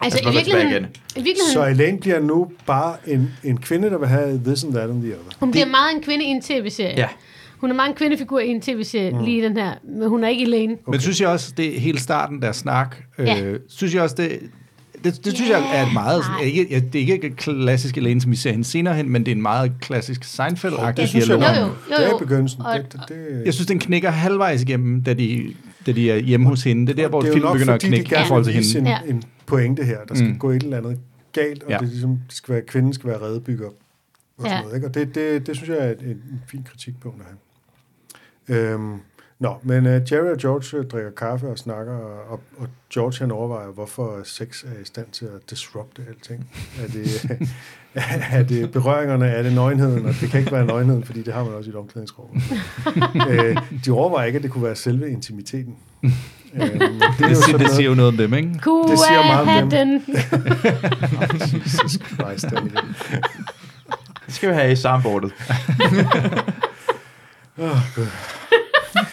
Altså, man i virkeligheden, i virkeligheden Så Elaine bliver nu bare en, en kvinde, der vil have this and that and the other. hun bliver meget en kvinde i en tv-serie. Ja. Hun er meget en kvindefigur i en tv-serie, mm. lige den her, men hun er ikke Elaine. Okay. Men synes jeg også, det er helt starten der snak, øh, Ja. synes jeg også, det, det, det synes jeg er et meget, ikke, ja, det er ikke et klassisk Elaine, som vi ser hende senere hen, men det er en meget klassisk Seinfeld-agtig Det synes jeg, dialog. Jo, jo, jo, det er begyndelsen. Og- det, det, det, Jeg synes, den knækker halvvejs igennem, da de, da de er hjemme hos hende. Det er der, hvor det er filmen begynder at knække i forhold til hende. en, Ja. en pointe her. Der skal Mm. gå et eller andet galt, og Ja. det, er ligesom, det skal være, kvinden skal være redebygger. Og, sådan Ja. noget, ikke? og det, det, det synes jeg er et, en fin kritikpunkt af ham. Øhm, nå, men uh, Jerry og George øh, drikker kaffe og snakker, og, og, George han overvejer, hvorfor sex er i stand til at disrupte alting. Er det, [LAUGHS] er det berøringerne, er det nøgenheden, og det kan ikke være nøgenheden, fordi det har man også i et omklædningsrum. [LAUGHS] øh, de overvejer ikke, at det kunne være selve intimiteten. [LAUGHS] øhm, det, er Det, jo det, sådan det siger jo noget om dem, ikke? Kunne Det siger meget om dem. den. Jesus Christ. Det skal vi have i soundboardet. [LAUGHS]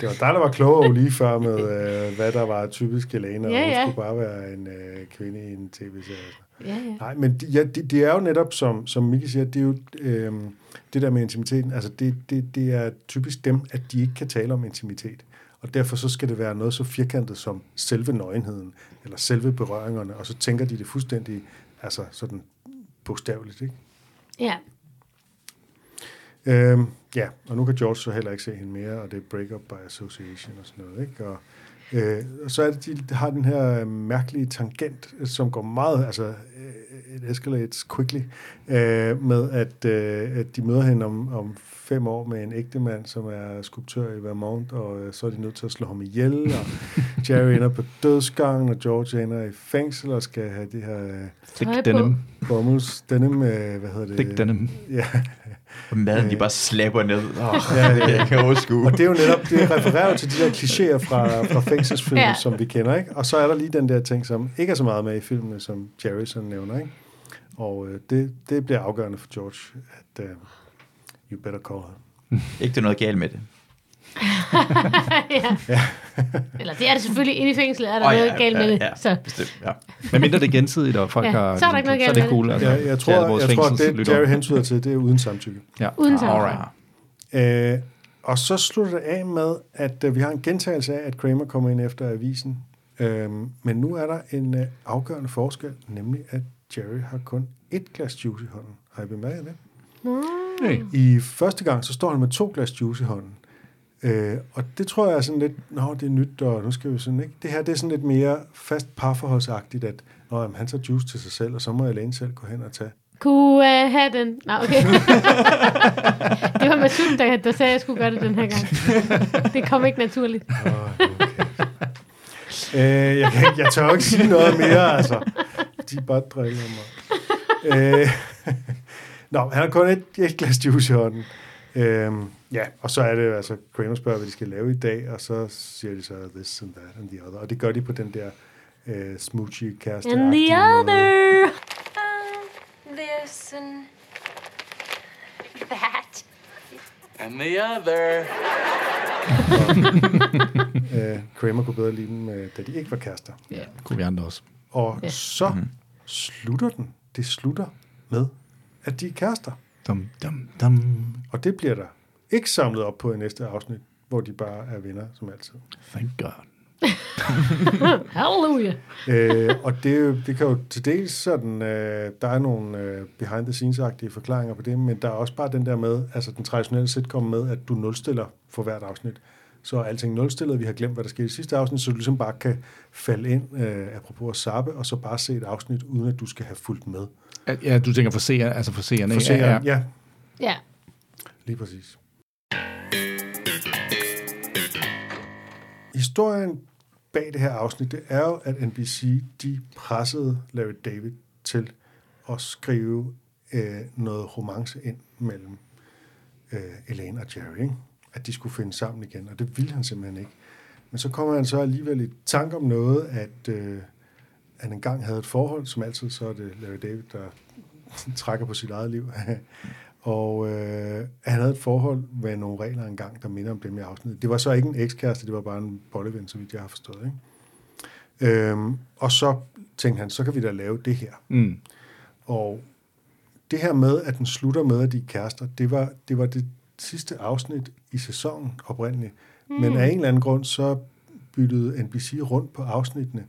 Det var dig, der var klogere lige før med, øh, hvad der var typisk Elena, og Ja, hun ja. skulle bare være en øh, kvinde i en tv-serie. Ja, ja. Nej, men de, ja, det de er jo netop, som, som Miki siger, det er jo øh, det der med intimiteten, altså det, det, det er typisk dem, at de ikke kan tale om intimitet. Og derfor så skal det være noget så firkantet som selve nøgenheden, eller selve berøringerne, og så tænker de det fuldstændig, altså sådan bogstaveligt, ikke? ja. Øhm, ja, og nu kan George så heller ikke se hende mere, og det er break-up by association og sådan noget, ikke? Og, øh, og så er det, de har den her øh, mærkelige tangent, øh, som går meget, altså, øh, øh, it escalates quickly, øh, med at, øh, at de møder hende om, om fem år med en ægte mand, som er skulptør i Vermont, og øh, så er de nødt til at slå ham ihjel, og [LAUGHS] Jerry ender på dødsgangen, og George ender i fængsel og skal have det her øh, på. Denim. bomulds, denim, øh, hvad hedder det? Dick Denim. Ja, Og maden, de bare slapper ned. [LAUGHS] Oh, Ja, det kan jeg overskue. Og det er jo netop, det refererer jo til de der klichéer fra, fra fængselsfilm, [LAUGHS] ja. Som vi kender, ikke? Og så er der lige den der ting, som ikke er så meget med i filmene, som Jerry sådan nævner, ikke? Og øh, det, det bliver afgørende for George, at uh, you better call her. Ikke der er noget galt med det. [LAUGHS] ja. Eller det er det selvfølgelig. Inde i fængslet er der oh, ja, noget galt ja, med det. ja, Så. Bestemt, ja. Men mindre det er gensidigt, og folk Ja, har... så er der ikke noget så er galt det med cool. det. Altså, Jeg, jeg tror, vores jeg tror det. Jerry hentyder til, det er uden samtykke. Ja. Uden samtykke. Alright. Øh, og så slutter det af med, at øh, vi har en gentagelse af, at Kramer kommer ind efter avisen. Øh, men nu er der en øh, afgørende forskel, nemlig at Jerry har kun ét glas juice i hånden. Har I bemærket det? Nej. I første gang, så står han med to glas juice i hånden. Øh, og det tror jeg er sådan lidt, nå, det er nyt, og nu skal vi sådan, ikke? Det her, det er sådan lidt mere fast parforholdsagtigt, at nå, jamen, han tager juice til sig selv, og så må Elaine selv gå hen og tage. Kunne uh, have den. Nå, okay. [LAUGHS] det var Masud, der, der sagde, at jeg skulle gøre det den her gang. Det kom ikke naturligt. Okay. øh, jeg, kan, jeg tør ikke sige noget mere, altså. De bare driller mig. Øh, nå, han har kun et, et glas juice i hånden. Øhm, ja, og så er det altså, Kramer spørger, hvad de skal lave i dag, og så siger de så this and that and the other. Og det gør de på den der øh, smoochy kæreste And the other. Um, this and that. And the other. [LAUGHS] Øh, Kramer kunne bedre lide dem, øh, da de ikke var kærester. Ja, kunne vi andre også. Og Ja. så slutter den. Det slutter med, at de er kærester. Dum, dum, dum. Og det bliver der ikke samlet op på i næste afsnit, hvor de bare er venner, som altid. Thank God. [LAUGHS] Halleluja. øh, og det, er jo- det kan jo til dels sådan, øh, der er nogle øh, behind the scenes-agtige forklaringer på det, men der er også bare den der med, altså den traditionelle sitcom med, at du nulstiller for hvert afsnit. Så er alting nulstillet, vi har glemt, hvad der skete i sidste afsnit, så du ligesom bare kan falde ind, øh, apropos at sappe, og så bare se et afsnit, uden at du skal have fulgt med. Ja, du tænker for seerne, altså for seerne. For seeren, ja. ja, Ja. Lige præcis. Historien bag det her afsnit, det er jo, at NBC, de pressede Larry David til at skrive øh, noget romance ind mellem øh, Elaine og Jerry. Ikke? At de skulle finde sammen igen, og det ville han simpelthen ikke. Men så kommer han så alligevel i tanke om noget, at øh, han engang havde et forhold, som altid så er det Larry David, der trækker på sit eget liv. [LAUGHS] og øh, han havde et forhold med nogle regler engang, der minder om dem i afsnittet. Det var så ikke en ekskæreste, det var bare en bolleven, så vidt jeg har forstået. Ikke? Øhm, og så tænkte han, så kan vi da lave det her. Mm. Og det her med, at den slutter med, at de er kærester, det var det, var det sidste afsnit i sæsonen oprindeligt. Mm. Men af en eller anden grund, så byttede NBC rundt på afsnittene.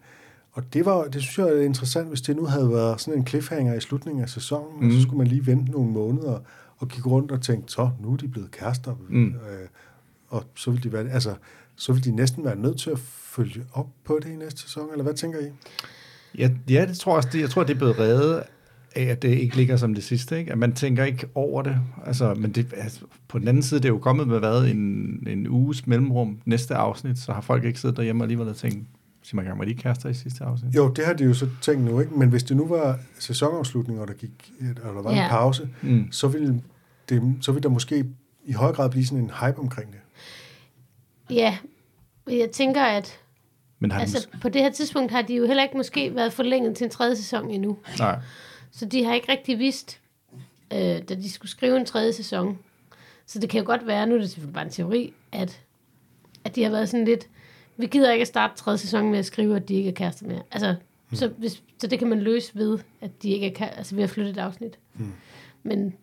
Og det, var, det synes jeg er interessant, hvis det nu havde været sådan en cliffhanger i slutningen af sæsonen, mm. og så skulle man lige vente nogle måneder og kigge rundt og tænke, så nu er de blevet kærester. Mm. Øh, og så vil de være, altså, så vil de næsten være nødt til at følge op på det i næste sæson, eller hvad tænker I? Ja, ja, det tror jeg også. Det, jeg tror, det er blevet reddet af, at det ikke ligger som det sidste. Ikke? At man tænker ikke over det. Altså, men det, altså, på den anden side, det er jo kommet med hvad, en, en uges mellemrum næste afsnit, så har folk ikke siddet derhjemme og alligevel og tænkt, sig mig gang, var de ikke kærester i sidste afsnit? Jo, det har de jo så tænkt nu, ikke? Men hvis det nu var sæsonafslutning, og der, gik, og der var Ja. en pause, Mm. så ville, det, så ville der måske i høj grad blive sådan en hype omkring det. Ja, jeg tænker, at Men har altså, den, på det her tidspunkt har de jo heller ikke måske været forlænget til en tredje sæson endnu. nej. Så de har ikke rigtig vidst, øh, da de skulle skrive en tredje sæson. Så det kan jo godt være, nu er det selvfølgelig bare en teori, at, at de har været sådan lidt, vi gider ikke at starte tredje sæson med at skrive, at de ikke er kærester mere. Altså, mm. så, hvis, så det kan man løse ved, at de ikke er kærester, altså ved at flytte et afsnit. Mm. Men,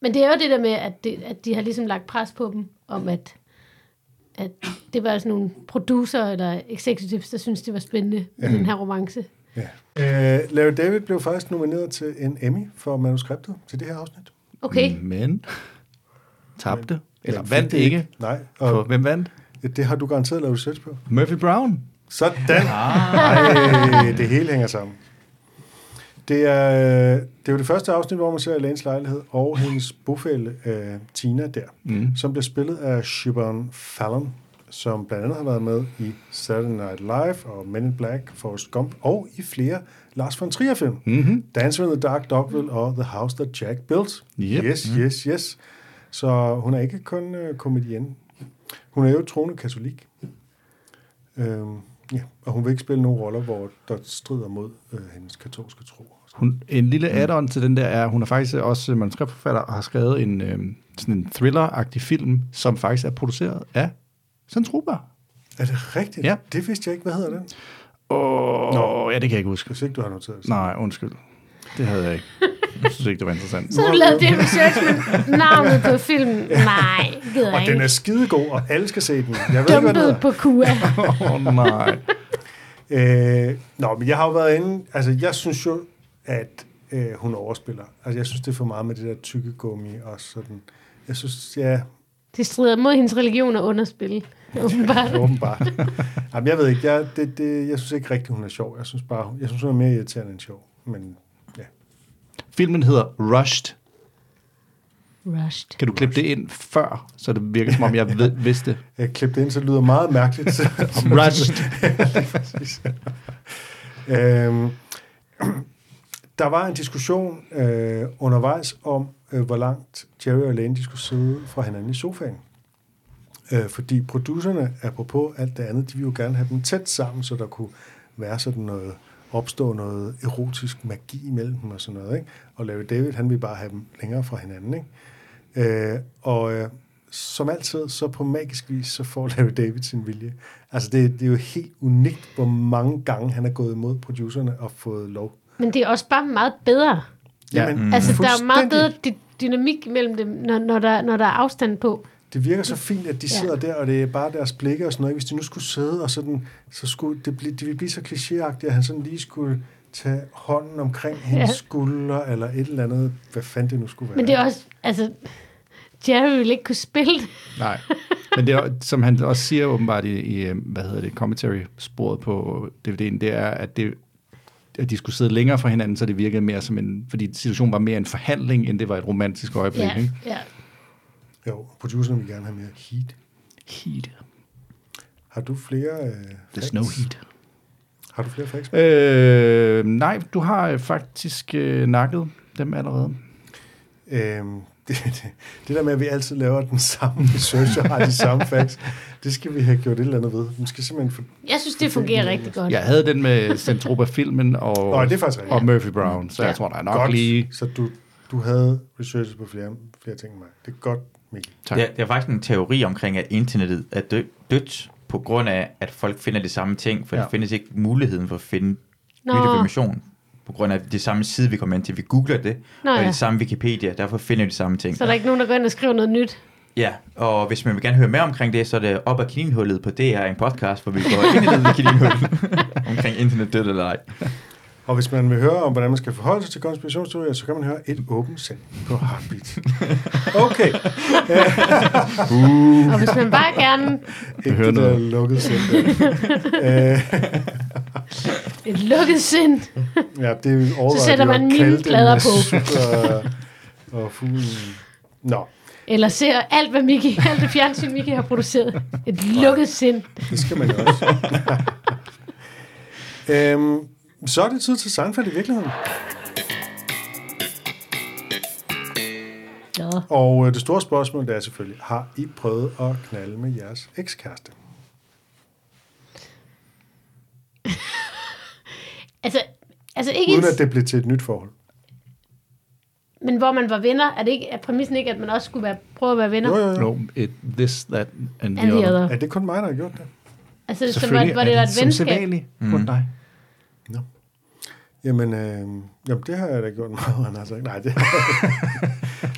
men det er jo det der med, at, det, at de har ligesom lagt pres på dem, om at, at det var sådan nogle producer eller executives, der synes det var spændende med den her romance. Ja. Øh, Larry David blev faktisk nomineret til en Emmy for manuskriptet til det her afsnit. Okay, Men tabte. Eller Men vandt fik det ikke. Nej, For, og hvem vandt? Det har du garanteret lavet research på. Murphy Brown. Sådan. Ej, det hele hænger sammen. Det er, det er jo det første afsnit, hvor man ser Elaines lejlighed og hendes bofælle øh, Tina der, Mm. som bliver spillet af Siobhan Fallon, som blandt andet har været med i Saturday Night Live og Men in Black, Forrest Gump og i flere Lars von Trier-film. Mm-hmm. Dancer in the Dark Dogville og The House That Jack Built. Yep. Yes, yes, yes. Så hun er ikke kun øh, komedienne. Hun er jo troende katolik. Øhm, ja, og hun vil ikke spille nogen roller, hvor der strider mod øh, hendes katolske tro. Hun, en lille add-on til den der er, hun er faktisk også manuskriptforfatter og har skrevet en, øh, sådan en thriller-agtig film, som faktisk er produceret af Sandruber. Er det rigtigt? Ja. Det vidste jeg ikke. Hvad hedder den? Åh, oh, ja, det kan jeg ikke huske. Hvis ikke du har noteret det. Nej, undskyld. Det havde jeg ikke. Jeg synes ikke, det var interessant. så du lavet det research med navnet på filmen. Nej, gider Og jeg den er ikke. skidegod, og alle skal se den. Jeg ved ikke, hvad den Dumpet hedder. på KUA. [LAUGHS] Åh, oh, nej. Øh, nå, men jeg har jo været inde... Altså, jeg synes jo at øh, hun overspiller. Altså, jeg synes, det er for meget med det der tykke gummi og sådan. Jeg synes, ja, Det strider mod hendes religion at underspille. Åbenbart. [LAUGHS] åbenbart. Jamen, jeg ved ikke, jeg, det, det, jeg synes ikke rigtigt, hun er sjov. Jeg synes bare, jeg synes, hun er mere irriterende end sjov. Men ja, Filmen hedder Rushed. Rushed. Kan du klippe det ind før, så det virker som om, jeg ved, [LAUGHS] vidste det? jeg klippede det ind, så det lyder meget mærkeligt. [LAUGHS] Rushed. [LAUGHS] Øhm, der var en diskussion øh, undervejs om, øh, hvor langt Jerry og Lane de skulle sidde fra hinanden i sofaen. Øh, fordi producerne, apropos alt det andet, de ville jo gerne have dem tæt sammen, så der kunne være sådan noget, opstå noget erotisk magi imellem dem og sådan noget. Ikke? Og Larry David, han ville bare have dem længere fra hinanden. Ikke? Øh, og øh, som altid, så på magisk vis, så får [LAUGHS] Larry David sin vilje. Altså det, det er jo helt unikt, hvor mange gange han er gået imod producerne og fået lov. Men det er også bare meget bedre. Ja. Jamen, Mm. Altså, der er meget bedre dy- dynamik mellem dem, når, når, der, når der er afstand på. Det virker så fint, at de Ja. sidder der, og det er bare deres blikke og sådan noget. Hvis de nu skulle sidde, og sådan, så skulle det blive, de ville blive så klichéagtige, at han sådan lige skulle tage hånden omkring hendes Ja. skulder, eller et eller andet, hvad fanden det nu skulle være. Men det er også, altså, Jerry ville ikke kunne spille det. Nej. Men det er, som han også siger åbenbart i, i øh, hvad hedder det, commentary-sporet på DVD'en, det er, at, det, at de skulle sidde længere fra hinanden, så det virkede mere som en, fordi situationen var mere en forhandling, end det var et romantisk øjeblik. Ja, Ikke? ja. Jo, producerne vil gerne have mere heat. Heat. Har du flere øh, There's facts? no heat. Har du flere facts? Øh, nej, du har øh, faktisk øh, nakket dem allerede. Øhm, [LAUGHS] det, det, det der med, at vi altid laver den samme research og har de samme facts, [LAUGHS] det skal vi have gjort et eller andet ved. Vi skal simpelthen... For... Jeg synes, det fungerer rigtig godt. Jeg havde den med Centropa-filmen og, Nå, det er faktisk og Murphy Brown, så Ja. jeg tror, der er nok Godt, lige... så du, du havde researchet på flere, flere ting end mig. Det er godt, Mikkel. Tak. Det, er, det er faktisk en teori omkring, at internettet er dø, dødt på grund af, at folk finder de samme ting, for ja. Der findes ikke muligheden for at finde Nå. ny information. På grund af det samme side, vi kommer ind til. Vi googler det, Nå, og det er ja. det samme Wikipedia, derfor finder vi de samme ting. Så er der ikke nogen, der går ind og skriver noget nyt. Ja, og hvis man vil gerne høre mere omkring det, så er det op ad kaninhullet på DR, en podcast, hvor vi går ind i det kaninhul [LAUGHS] omkring internet dødt eller ej. Og hvis man vil høre om, hvordan man skal forholde sig til konspirationsteorier, så kan man høre et åbent send på Heartbeat. Okay. [LAUGHS] Og hvis man bare gerne Ikke hører det der noget. lukket send. der. [LAUGHS] Et lukket sind. ja, det er overvejet, sætter man mine plader på. super- og fuglen. Nå, Eller ser alt, hvad Miki, alt det fjernsyn, Miki har produceret. Et lukket sind. det skal man jo også. [LAUGHS] øhm, så er det tid til Seinfeld i virkeligheden. Nå. Og øh, det store spørgsmål det er selvfølgelig, har I prøvet at knalde med jeres ekskæreste? [LAUGHS] Altså, altså ikke Uden at det blev til et nyt forhold. men hvor man var venner, er, det ikke, er præmissen ikke, at man også skulle være, prøve at være venner? Jo, jo, jo. No, it, this, that, and the, And the other. other. Er det kun mig, der har gjort det? Altså, så var, Selvfølgelig var det er et som venskab? sædvanligt kun dig. Jamen, øh, jamen, det har jeg da gjort meget, han har sagt. Nej, det, [LAUGHS] det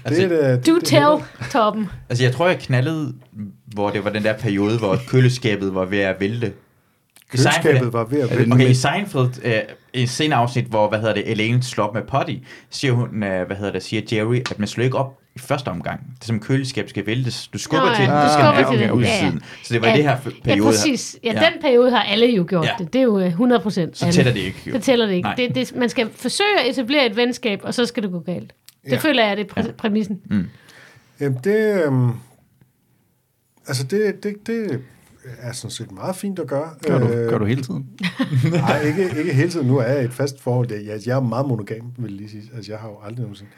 Altså, er da... det, Do det, tell, Torben. Altså, jeg tror, jeg knaldede, hvor det var den der periode, hvor køleskabet var ved at vælte. Køleskabet var ved at det vælte. Okay, i Seinfeld, øh, i en senere afsnit, hvor, hvad hedder det, Elaine slår op med potty, siger hun, øh, hvad hedder det, siger Jerry, at man slår ikke op i første omgang. Det er som køleskab skal væltes. Du skubber Nå, til ja, den, du så skal til af den. ud Ja, ja. Så det var Ja. det her f- Ja, periode. præcis. Ja, Ja. den periode har alle jo gjort Ja. det. Det er jo øh, 100 procent. Så tæller det ikke. Jo. Det tæller det ikke. Nej. Det, det, man skal forsøge at etablere et venskab, og så skal det gå galt. Det Ja. føler jeg, det er præ- præmissen. Jamen, det... Øhm, altså, det, det, det er sådan set meget fint at gøre. Gør du, Øh, gør du hele tiden? [LAUGHS] Nej, ikke, [LAUGHS] ikke hele tiden. Nu er jeg i et fast forhold. Jeg, jeg, jeg er meget monogam, vil jeg lige sige. Altså, jeg har jo aldrig nogensinde...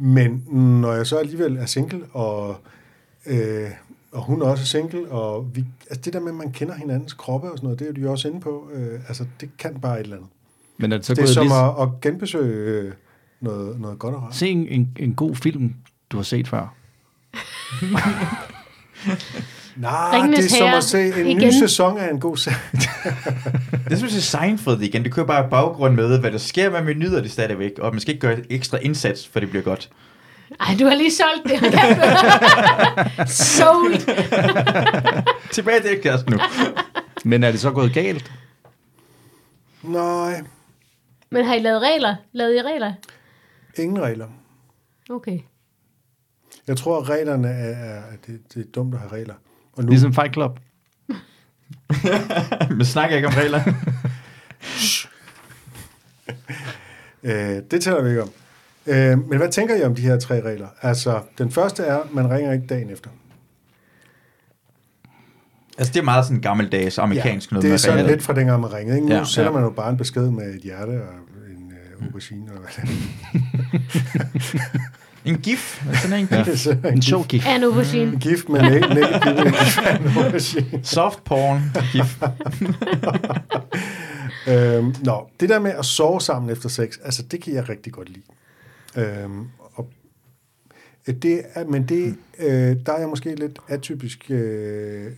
Men når jeg så alligevel er single, og, øh, og hun også er single, og vi, altså det der med, at man kender hinandens kroppe og sådan noget, det er jo de også inde på. Øh, altså, det kan bare et eller andet. Men er det så det er som lige... at, at genbesøge øh, noget, noget godt og rart. Se en, en, en god film, du har set før. [LAUGHS] Nej, Ringenes det er som at se en ny igen. sæson af en god serie. [LAUGHS] Det er som at se Seinfeld igen. Det kører bare baggrund med, hvad der sker, men vi nyder det stadigvæk. Og man skal ikke gøre et ekstra indsats, for det bliver godt. Ej, du har lige solgt det. [LAUGHS] Sold. [LAUGHS] Tilbage til Kirsten nu. Men er det så gået galt? Nej. Men har I lavet regler? Lavet I regler? Ingen regler. Okay. Jeg tror, at reglerne er, er det, det er dumt at have regler. Og nu, Ligesom Fight Club. [LAUGHS] Men snakker ikke om regler. [LAUGHS] øh, det taler vi ikke om. Øh, men hvad tænker I om de her tre regler? Altså, den første er, man ringer ikke dagen efter. altså, det er meget sådan gammeldags amerikansk noget det er med sådan regler. lidt fra dengang man ringede. Ikke? Nu Ja, ja, sender ja. man jo bare en besked med et hjerte og en uh, aubergine. Eller hvad det En gif. Sådan en er. gif. Så en sjov gift. Er en aubergine. En gift med næ- negativ en aubergine. Soft porn. Gif. Øhm, nå, det der med at sove sammen efter sex, altså det kan jeg rigtig godt lide. Øhm, og øh, det er, men det, øh, der er jeg måske lidt atypisk. Øh,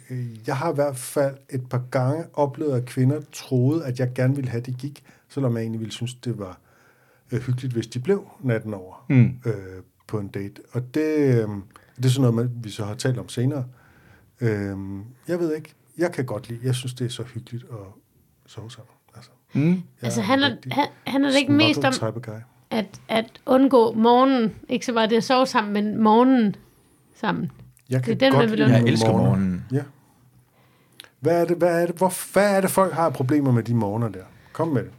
jeg har i hvert fald et par gange oplevet, at kvinder troede, at jeg gerne ville have, at de gik, selvom jeg egentlig ville synes, det var øh, hyggeligt, hvis de blev natten over Mm. øh, på en date. Og det, øh, det er sådan noget, vi så har talt om senere. Øh, jeg ved ikke, jeg kan godt lide, jeg synes, det er så hyggeligt at sove sammen. Altså, Mm. Altså, er han er, rigtig han, han er det ikke mest om at, at undgå morgenen. Ikke så meget det at sove sammen, men morgenen sammen. Jeg Det kan er den, godt man vil. Jeg elsker morgenen. Ja. Hvad er det, hvad er det, hvor, hvad er det folk har problemer med de morgener der? Kom med det.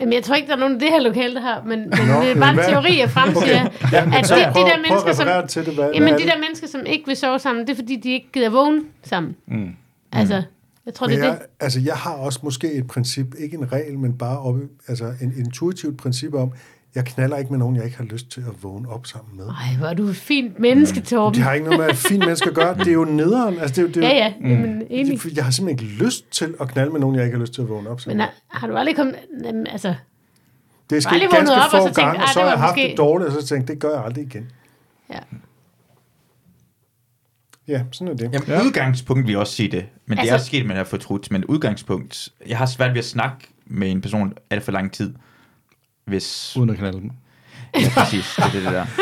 Jamen, jeg tror ikke, der er nogen i det her lokale, der har, men, men Nå, det er men bare en teori, jeg fremsiger. Okay. Ja, at så de, de der mennesker, som, til det. Hvad, jamen, hvad de er der mennesker, som ikke vil sove sammen, det er fordi, de ikke gider vågne sammen. Mm. Altså, jeg tror, det Men er jeg, det. altså, jeg har også måske et princip, ikke en regel, men bare oppe, altså en intuitivt princip om, jeg knaller ikke med nogen, jeg ikke har lyst til at vågne op sammen med. Ej, hvor er du et fint menneske, Torben. Det har ikke noget med et fint menneske at gøre. Det er jo nederen. Altså, det er, jo- det er, Ja, ja, jamen, enig. det- Jeg har simpelthen ikke lyst til at knalde med nogen, jeg ikke har lyst til at vågne op sammen Men med. har, har du aldrig kommet... Jamen, altså, Det er sket ganske op, og få så tænkt, gange, og "Ah, så det har var jeg haft måske- det dårligt, og så tænkte det gør jeg aldrig igen. ja. Ja, sådan er det. Jamen, ja. udgangspunkt vil jeg også sige det. Men det Altså- er også sket, at man har fortrudt. Men udgangspunkt, jeg har svært ved at snakke med en person alt for lang tid. Hvis... Uden at knalde dem. Ja, præcis. Det er det, det der. [LAUGHS]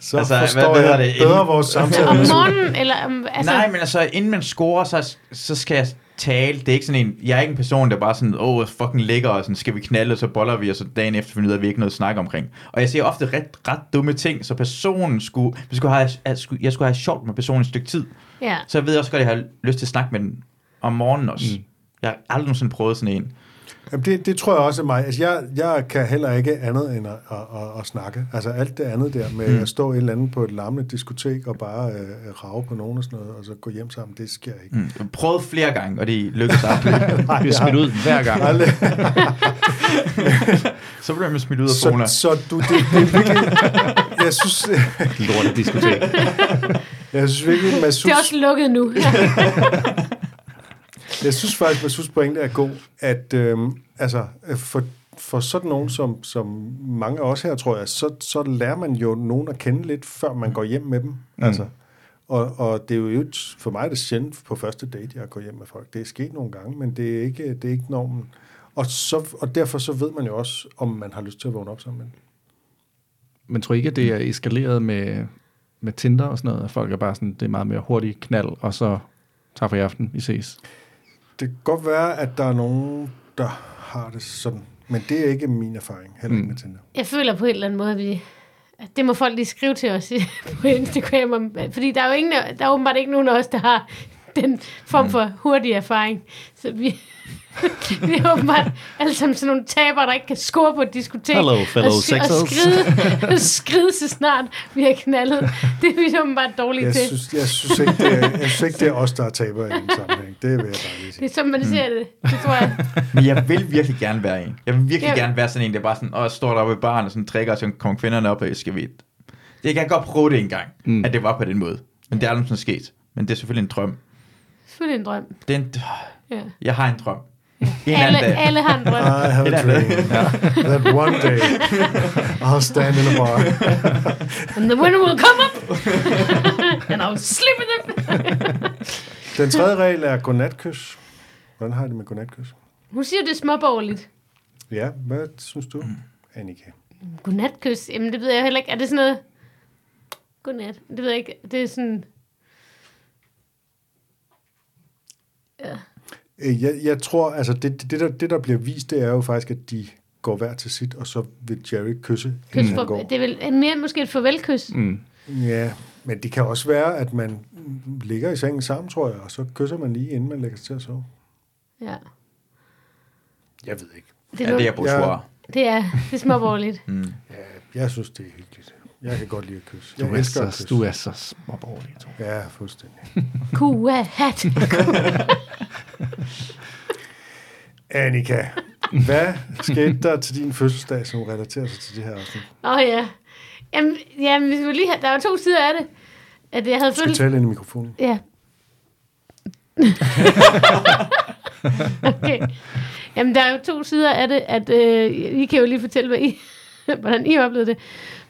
Så Altså, altså, hvad- forstår hvad jeg det? bedre Inden- vores samtale. Om morgenen, eller... om- Altså, Nej, men altså, inden man scorer, så, så skal jeg tale. Det er ikke sådan en... Jeg er ikke en person, der bare sådan, åh, oh, fucking lækker, og sådan, skal vi knalde, og så boller vi, og så dagen efter finder vi ud af, at vi ikke noget at snakke omkring. Og jeg siger ofte ret, ret dumme ting, så personen skulle... Vi skulle have, jeg, skulle, jeg skulle have sjovt med personen et stykke tid. ja. Så jeg ved også godt, at jeg har lyst til at snakke med den om morgenen også. Mm. Jeg har aldrig nogensinde prøvet sådan en. Jamen, det, det tror jeg også er mig. Altså, jeg, jeg kan heller ikke andet end at, at, at, at snakke. Altså alt det andet der med mm. at stå et eller andet på et larmende diskotek og bare øh, rave på nogen og sådan noget, og så gå hjem sammen, det sker ikke. Mm. Har prøvet flere gange, og det lykkedes aldrig. [LAUGHS] Nej, Bliver smidt ud hver gang. [LAUGHS] Så bliver man smidt ud af Fona. Så, så du, det, det er virkelig... Jeg synes, Lortet diskotek. [LAUGHS] jeg synes virkelig, Massus, Det er også lukket nu. Jeg synes faktisk, Massus pointe er god, at øhm, altså, for, for sådan nogen som, som mange af os her, tror jeg, så, så lærer man jo nogen at kende lidt, før man går hjem med dem. Mm. Altså, og, og det er jo for mig er det sjældent på første date, jeg går hjem med folk. Det er sket nogle gange, men det er ikke, det er ikke normen. Og, så, og derfor så ved man jo også, om man har lyst til at vågne op sammen med dem. Men tror ikke, at det er eskaleret med, med Tinder og sådan noget? At folk er bare sådan, det er meget mere hurtigt knald, og så tak for i aften, vi ses. Det kan godt være, at der er nogen, der har det sådan. Men det er ikke min erfaring, heller ikke Mm. med Tinder. Jeg føler på en eller anden måde, at vi... at Det må folk lige skrive til os [LAUGHS] på Instagram. Om, fordi der er jo ingen, der er åbenbart ikke nogen af os, der har [LAUGHS] den form for hurtig erfaring. Så vi, [LAUGHS] vi er åbenbart alle sammen sådan nogle tabere, der ikke kan score på et diskotek. Hello, fellow og, sk- og sexers. skride, [LAUGHS] skride så snart vi har knaldet. Det er vi åbenbart dårlige Jeg til. synes, jeg, synes ikke, det er, jeg synes ikke, det er os, der er taber i den sammenhæng. Det vil jeg bare lige Det sige. er sådan, man ser det. Det tror jeg. Men jeg vil virkelig gerne være en. Jeg vil virkelig Ja. gerne være sådan en, der bare sådan, åh, står deroppe i baren og sådan drikker, og så kommer kvinderne op, og skal vi... Det kan jeg godt prøve det en gang, Mm. mm. at det var på den måde. Men det er aldrig sådan sket. Men det er selvfølgelig en drøm. Selvfølgelig en drøm. Det er en, Ja. jeg har en drøm. En Alle, anden dag. alle har en drøm. I have Et a dream that one day I'll stand in a bar. [LAUGHS] And the winner will come up. [LAUGHS] and I'll sleep with them. Den tredje regel er godnatkys. Hvordan har I det med godnatkys? Hun siger, det er småborgerligt. Ja, hvad synes du, Annika? Godnatkys? Jamen, det ved jeg heller ikke. Er det sådan noget... Godnat? Det ved jeg ikke. Det er sådan... Ja. Øh, Jeg, jeg tror, altså det, det, der, det, der bliver vist, det er jo faktisk, at de går hver til sit, og så vil Jerry kysse, Kys inden han for, går. det er vel en mere måske et farvelkys. Mm. Ja, men det kan også være, at man ligger i sengen sammen, tror jeg, og så kysser man lige, inden man lægger sig til at sove. Ja. Jeg ved ikke. Det Ja, er, det er ja. bourgeois. det er, det er småborgerligt. Ja, jeg synes, det er hyggeligt. Jeg kan godt lide at kysse. Du, Jeg er elsker at så, kysse. du er så småborgerlig, Torben. Ja, fuldstændig. [LAUGHS] Kua hat. [LAUGHS] Annika, hvad skete der til din fødselsdag, som relaterer sig til det her afsnit? Åh oh, ja. Jamen, jamen, vi skulle lige have, der var to sider af det. At jeg havde Du skal følt... tale ind i mikrofonen. Ja. [LAUGHS] okay. Jamen, der er jo to sider af det, at øh, I kan jo lige fortælle, hvad I, hvordan I oplevede det.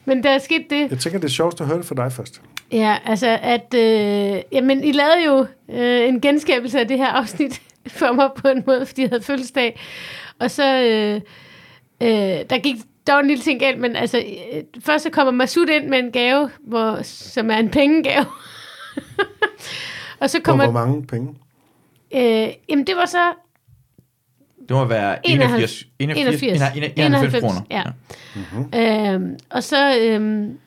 Men der er sket det, Jeg tænker, det er sjovt at høre det fra dig først. ja, altså, at, øh, jamen, I lavede jo øh, en genskabelse af det her afsnit [LAUGHS] for mig på en måde, fordi jeg havde fødselsdag. Og så, øh, øh, der gik der var en lille ting galt, men altså, øh, først så kommer Masud ind med en gave, hvor, som er en pengegave. [LAUGHS] og så Og kommer, hvor mange penge? øh, jamen det var så Det må være 81, 81, 81. 91, 91 kroner. Ja. Mm-hmm. Øhm, og så, øhm,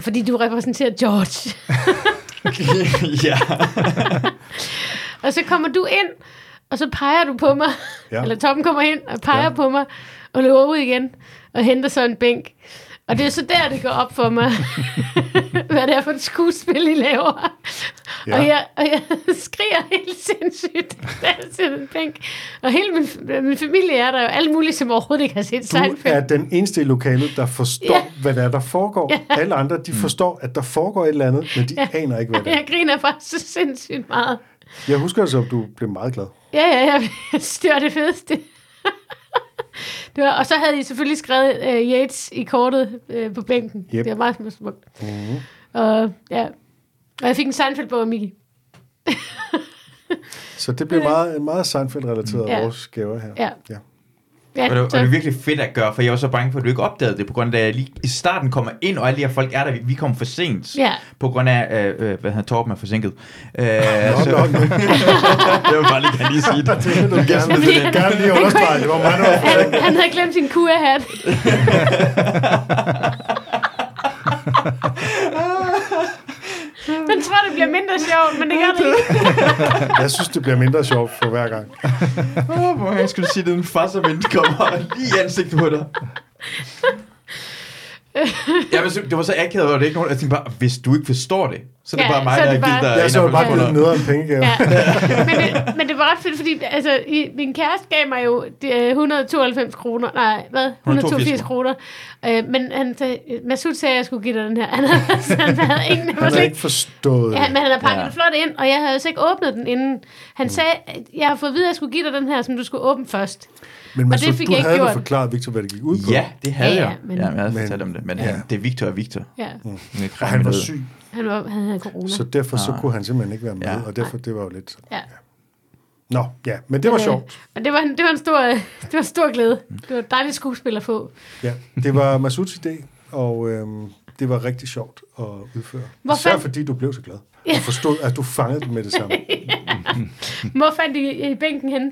fordi du repræsenterer George, [LAUGHS] ja. [LAUGHS] og så kommer du ind, og så peger du på mig, Ja. ja. eller Tom kommer ind og peger Ja. ja. på mig, og løber ud igen, og henter så en bænk. Og det er så der, det går op for mig, [LAUGHS] hvad det er for et skuespil, I laver. Ja. Ja. Og, jeg, og jeg [LAUGHS] skriger helt sindssygt, da jeg ser den bænk. Og hele min, min familie er der jo, alle mulige, som overhovedet ikke har set Du Seinfeld. er den eneste i lokalet, der forstår, Ja. hvad der, er, der foregår. Alle andre, de forstår, at der foregår et eller andet, men de aner ikke, hvad det er. Jeg griner bare så sindssygt meget. Jeg husker det som, du blev meget glad. Ja, ja, ja. [LAUGHS] Det var det fedeste. Det var, og så havde I selvfølgelig skrevet uh, Yates i kortet uh, på bænken. Yep. Det var meget smukt, smukt. Mm-hmm. Og, ja. og jeg fik en Seinfeld-bog af Miki. Så det blev [LAUGHS] meget, meget Seinfeld-relateret ja. vores gaver her. Ja. ja. Ja, Og det, og det er virkelig fedt at gøre, for jeg var så bange for, at du ikke opdagede det, på grund af, at jeg lige i starten kommer ind, og alle de her folk er der, vi, vi kommer for sent, Ja. på grund af, øh, øh, hvad hedder Torben er forsinket. Øh, [LAUGHS] Nå, så, nå, nå. [LAUGHS] det var bare lige, kan jeg lige sige [LAUGHS] det. Det vil du gerne, gerne lige understrege. Det var mig, der var han, han havde glemt sin kua-hat. Man tror, det bliver mindre sjovt, men det gør det ikke. [LAUGHS] Jeg synes, det bliver mindre sjovt for hver gang. Åh, hvor jeg skulle sige, at den farservind kommer lige i ansigtet på dig. [LAUGHS] Ja, men så, det var så akavet, og det ikke nogen, jeg tænkte bare, hvis du ikke forstår det, så er det Ja, bare mig, så er der har givet dig Jeg så bare 91 givet ned en pengegave. [LAUGHS] Ja. Men, det, men det var ret fedt, fordi altså, i, min kæreste gav mig jo de, øh, 192 kroner. Nej, hvad? 182 kroner. Øh, men han sagde, Masud sagde, at jeg skulle give dig den her. [LAUGHS] Han havde, han havde ingen... Han, har ikke, forstået ja, det. men han havde pakket Ja. det flot ind, og jeg havde altså ikke åbnet den inden. Han sagde, at jeg har fået at vide, at jeg skulle give dig den her, som du skulle åbne først. Men det Masud, fik du jeg ikke havde jo gjort. forklaret Victor, hvad det gik ud på. Ja, det havde Ja, ja, jeg. men- Ja, jeg havde Men- fortalt om det, men ja. det er Victor og Victor. Ja, Og han var syg, han, var, han havde corona. så derfor så Ah. kunne han simpelthen ikke være med, Ja. og derfor det var jo lidt... Ja. Nå, ja, men det var Øh, sjovt. Men det var, det var en stor, [LAUGHS] det var en stor glæde. Det var et dejligt skuespil at få. Ja, det var Masuds idé, og øhm, det var rigtig sjovt at udføre. Hvor Især fandt- fordi du blev så glad. Og forstod, at du fangede det med det samme. [LAUGHS] Hvor fandt I i bænken henne?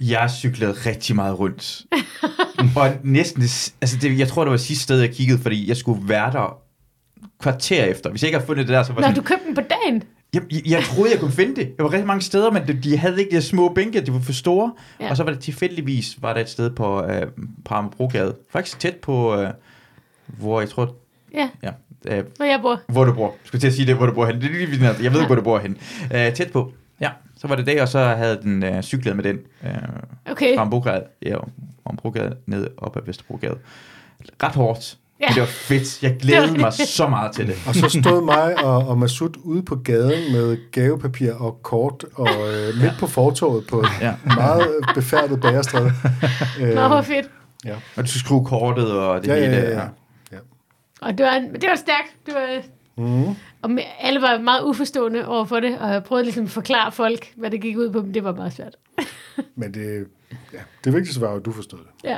Jeg cyklede rigtig meget rundt. [LAUGHS] og næsten, altså det, jeg tror, det var sidste sted, jeg kiggede, fordi jeg skulle være der kvarter efter. Hvis jeg ikke havde fundet det der, så var Nå, sådan, du købte den på dagen. jeg, jeg, jeg troede, jeg kunne finde det. Jeg var rigtig mange steder, men de, de havde ikke de små bænke, de var for store. Ja. Ja. Og så var det tilfældigvis, var der et sted på, øh, på Amagerbrogade. Faktisk tæt på, øh, hvor jeg tror, Ja, ja, øh, hvor jeg bor. hvor du bor. Skulle til at sige det, hvor du bor hen. Det er lige, jeg ved ikke, hvor du bor hen. Øh, tæt på. Ja, så var det det, og så havde den øh, cyklet med den. Øh, Okay. fra Amagerbrogade. Ja, Amagerbrogade ned op ad Vesterbrogade. Ret hårdt. Ja. Ja. Men det var fedt. Jeg glædede mig så meget til det. Og så stod mig og, og Masud ude på gaden med gavepapir og kort, og øh, midt på fortorvet på Ja. meget befærdet bagerstræde. Øh, Nå, hvor fedt. ja. Og du skulle skrue kortet og det Ja, hele. ja, ja, ja. Og det var, det var stærkt. Det var, Mm. og alle var meget uforstående over for det, og jeg prøvede ligesom at forklare folk, hvad det gik ud på, men det var meget svært. Men det, ja, det vigtigste var jo, at du forstod det. Ja.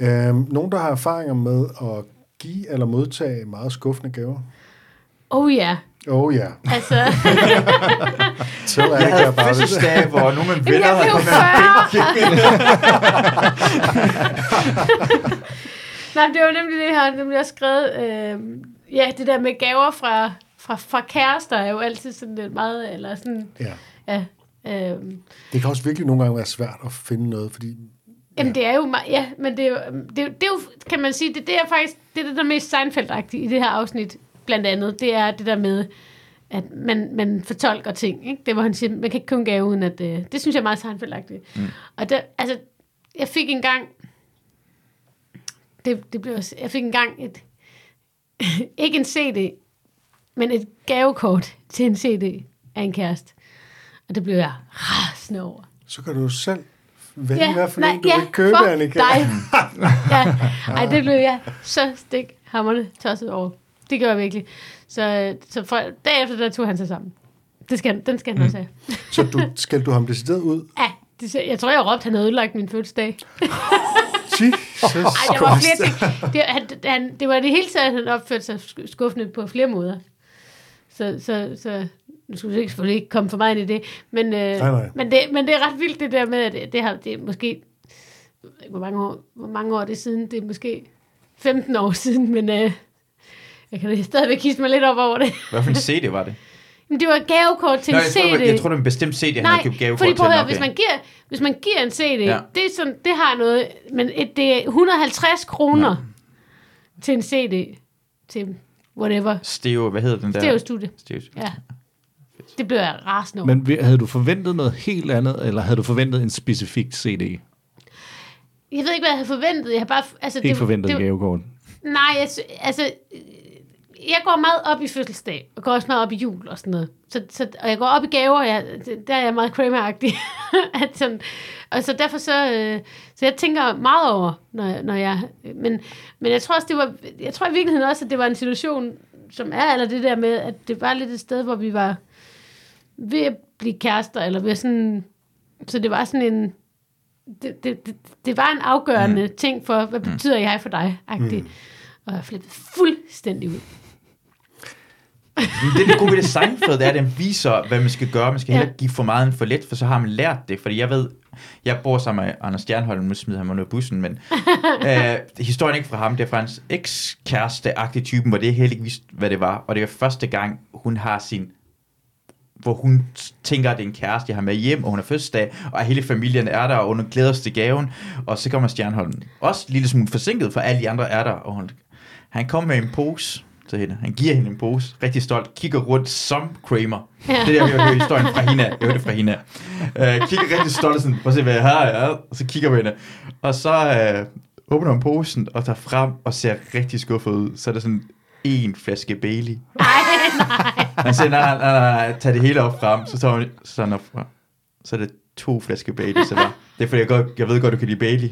Øhm, nogen, der har erfaringer med at give eller modtage meget skuffende gaver? Oh ja. Oh ja, Altså, [LAUGHS] tell Jeg it. fødselsdag, hvor mine Jamen, venner jeg blev kommet nej, det var nemlig det, jeg har nemlig også skrevet. Øh, ja, det der med gaver fra, fra, fra kærester er jo altid sådan lidt meget, eller sådan, Ja. ja. Øh, Det kan også virkelig nogle gange være svært at finde noget, fordi Jamen, det er jo meget, ja, men det er jo, det, er jo- det er jo, kan man sige, det, det er faktisk, det er det, der er mest seinfeld i det her afsnit, blandt andet, det er det der med, at man, man fortolker ting, ikke? Det hvor han siger, man kan ikke kun gave uden at, øh, det synes jeg er meget seinfeld mm. Og der, altså, jeg fik engang, det, det blev også, jeg fik engang et, [LAUGHS] ikke en CD, men et gavekort til en CD af en kæreste. Og det blev jeg rasende over. så kan du selv vælge, ja, en du ja, vil købe, for Annika. dig. [LAUGHS] ja. Ej, det blev jeg så stik hammerne tosset over. Det gør jeg virkelig. Så, så for, derefter, der tog han sig sammen. Det skal, den skal han også have. Så du, skal du ham decideret ud? [LAUGHS] Ja, det, jeg tror, jeg råbte, han havde ødelagt min fødselsdag. [LAUGHS] Jesus Ej, der var flere ting. Det, han, han, det var det hele taget, han opførte sig sk- skuffende på flere måder. Så, så, så nu skulle det ikke, selvfølgelig ikke komme for meget ind i det, men, øh, Nej, nej. men, det, men det er ret vildt det der med, at det, det, har, det er måske, hvor mange, år, hvor mange år det er siden, det er måske 15 år siden, men øh, jeg kan da stadigvæk kisse mig lidt op over det. Hvad for en CD var det? [LAUGHS] Men det var et gavekort til Nå, en CD. tror, jeg tror, det var en bestemt CD, han Nej, havde købt gavekort fordi til. prøv at høre, hvis man giver, hvis man giver en CD, Ja. det, er sådan, det har noget, men et, det er 150 kroner ja. til en CD, til whatever, Steo, hvad hedder den der? Stereo-studie. Steo. Ja. Det blev jeg rasende over. Men havde du forventet noget helt andet, eller havde du forventet en specifik CD? Jeg ved ikke, hvad jeg havde forventet. Jeg har bare... Altså, Ikke forventet det, gavekort. Nej, jeg, altså... øh, Jeg går meget op i fødselsdag, og går også meget op i jul og sådan noget. Så, så, og jeg går op i gaver, jeg, det- der er jeg meget Kramer-agtig. [LAUGHS] At sådan, og så derfor så... Øh, så jeg tænker meget over, når, jeg- når jeg... Men, men jeg tror også, det var... Jeg tror i virkeligheden også, at det var en situation, som er, eller det der med, at det var lidt et sted, hvor vi var ved at blive kærester, eller ved sådan... Så det var sådan en... Det, det, det, det var en afgørende mm. ting for, hvad betyder jeg for dig. Mm. Og jeg flippede fuldstændig ud. Det, der gode ved det Seinfeld, det er, at den viser, hvad man skal gøre. Man skal Ja. heller ikke give for meget end for lidt, for så har man lært det. Fordi jeg ved, jeg bor sammen med Anders Stjernholm, nu smider han mig af bussen, men [LAUGHS] øh, historien er ikke fra ham, det er fra hans ekskæreste-agtige typen, hvor det heller ikke vidste, hvad det var. Og det er første gang, hun har sin hvor hun tænker, at det er en kæreste, jeg har med hjem, og hun har fødselsdag, og hele familien er der, og hun glæder sig til gaven, og så kommer Stjernholm også en lille smule forsinket, for alle de andre er der, og hun, han kommer med en pose til hende. Han giver hende en pose, rigtig stolt, kigger rundt som Kramer. Ja. Det er der, jeg hører historien fra hende. Jeg hørte det fra hende. Uh, kigger rigtig stolt, sådan, prøv at se, hvad jeg har, ja. og så kigger på hende. Og så uh, åbner hun posen, og tager frem, og ser rigtig skuffet ud. Så er der sådan en flaske Bailey. Nej, nej. [LAUGHS] Han siger, nej, nej, nej, nej, tag det hele op frem. Så tager hun sådan op frem. Så er det to flasker Bailey. Så der. Det er fordi, jeg, godt, jeg ved godt, du kan lide Bailey.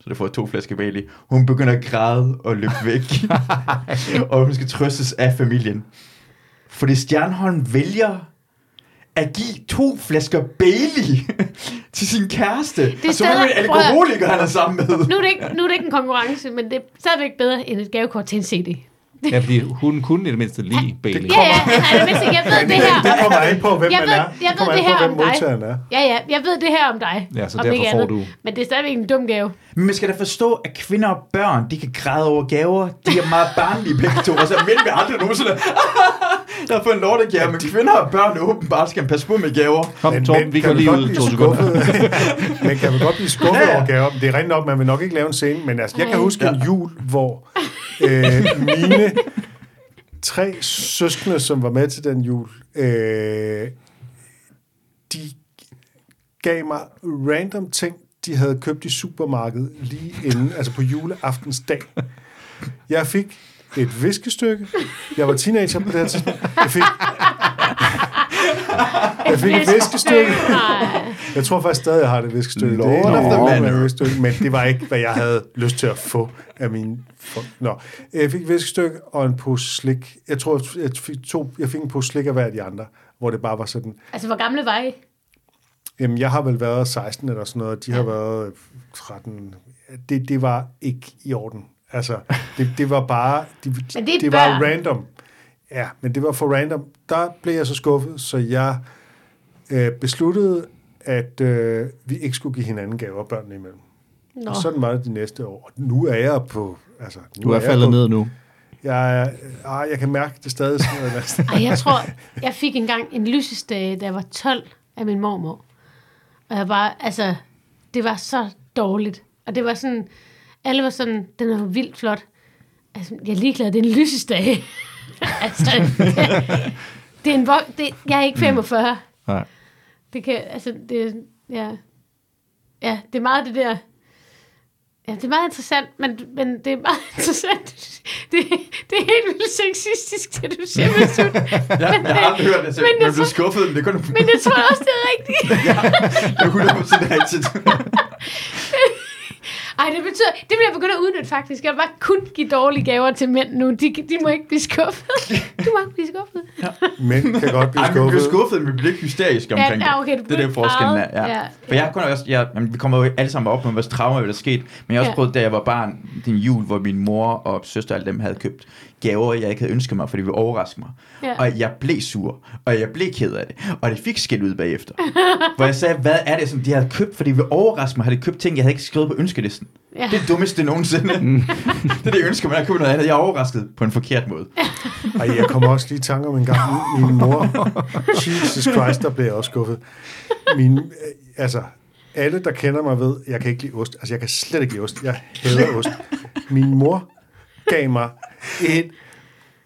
Så du får to flasker Bailey. Hun begynder at græde og løbe væk. [LAUGHS] og hun skal trøstes af familien. Fordi Stjernholm vælger at give to flasker Bailey [LAUGHS] til sin kæreste. Det er som er en alkoholiker, han er sammen med. Nu er, det ikke, nu er det ikke en konkurrence, men det er stadigvæk bedre end et gavekort til en CD. Ja, fordi hun kunne i det mindste lide Bailey. Ja, ja, altså, hvis jeg ved det her. Det kommer an på, hvem jeg man ved, er. Jeg Det ved kommer det på, her hvem om dig. er. Ja, ja, jeg ved det her om dig. Ja, så derfor ikke får andet. du- Men det er stadigvæk en dum gave. Men man skal da forstå, at kvinder og børn, de kan græde over gaver. De er meget barnlige begge to. Og så mænd vil aldrig nogensinde... [LAUGHS] jeg har fået en lortegave, men kvinder og børn åbenbart skal passe på med gaver. Kom, Torben, vi kan går lige ud godt to blive sekunder. [LAUGHS] men kan man godt blive skuffet over gaver. Det er rent nok, man vil nok ikke lave en scene, men altså, jeg kan huske en jul, hvor øh, mine [LAUGHS] tre søskende, som var med til den jul, øh, de gav mig random ting, de havde købt i supermarkedet lige inden, altså på juleaftensdag. Jeg fik et viskestykke. Jeg var teenager på det her tidspunkt. Jeg fik, jeg fik et viskestykke. Jeg tror faktisk stadig, jeg har det viskestykke. Lord det er of the Manor. viskestykke, men det var ikke, hvad jeg havde lyst til at få af mine... For... Nå. Jeg fik et viskestykke og en pose slik. Jeg tror, jeg fik, to, jeg fik en pose slik af hver af de andre, hvor det bare var sådan... Altså, hvor gamle var I? Jamen, jeg har vel været 16 eller sådan noget, og de har været 13. Det, det var ikke i orden. Altså, det, det var bare... Det, Men det det var random. Ja, men det var for random. Der blev jeg så skuffet, så jeg øh, besluttede, at øh, vi ikke skulle give hinanden gaver børnene imellem. Nå. Og sådan var det de næste år. Og nu er jeg på... Altså, nu Du er jeg faldet på, ned nu. Jeg, er, ah, jeg kan mærke det stadig sådan noget. [LAUGHS] Ej, jeg tror, jeg fik engang en lysestage, da jeg var 12 af min mormor. Og jeg var, altså, det var så dårligt. Og det var sådan, alle var sådan, den er jo vildt flot. Altså, jeg er ligeglad, det er en lysestage. [LAUGHS] [LAUGHS] altså, det, det er en vok- det, jeg er ikke 45. Nej. Det kan, altså, det, ja. Ja, det er meget det der, ja, det er meget interessant, men, men det er meget [LAUGHS] interessant. Det, det er helt vildt sexistisk, det du siger, Masud. [LAUGHS] Ja, jeg har aldrig hørt det, så men jeg blev tror- skuffet, men det kunne Men jeg tror også, det er rigtigt. det er 100% rigtigt. Ej, det betyder, det vil jeg begynde at udnytte faktisk. Jeg vil bare kun give dårlige gaver til mænd nu. De, de må ikke blive skuffet. [LAUGHS] Du må ikke blive skuffet. Mænd kan godt blive Ej, vi bliver skuffet. skuffet, men vi bliver ikke hysteriske Ja, omkring ja, okay, det. Det er det forskellen er. Ja. Ja, For jeg kunne også, jeg, jamen, vi kommer jo alle sammen op med vores traumer, hvad der er sket. Men jeg har også Ja. prøvet, da jeg var barn, den jul, hvor min mor og søster og alle dem havde købt gaver, jeg ikke havde ønsket mig, fordi det ville overraske mig. Ja. Og jeg blev sur, og jeg blev ked af det. Og det fik skæld ud bagefter. [LAUGHS] hvor jeg sagde, hvad er det, som de havde købt, fordi det ville overraske mig, havde de købt ting, jeg havde ikke skrevet på ønskelisten. Ja. Det er det dummeste nogensinde. [LAUGHS] det er det, jeg ønsker mig, at købe noget andet. Jeg er overrasket på en forkert måde. Ej, jeg kommer også lige i tanke om en gang, min, min mor, [LAUGHS] Jesus Christ, der blev jeg også skuffet. Min, øh, altså, alle, der kender mig, ved, jeg kan ikke lide ost. Altså, jeg kan slet ikke lide ost. Jeg hader ost. Min mor gav mig et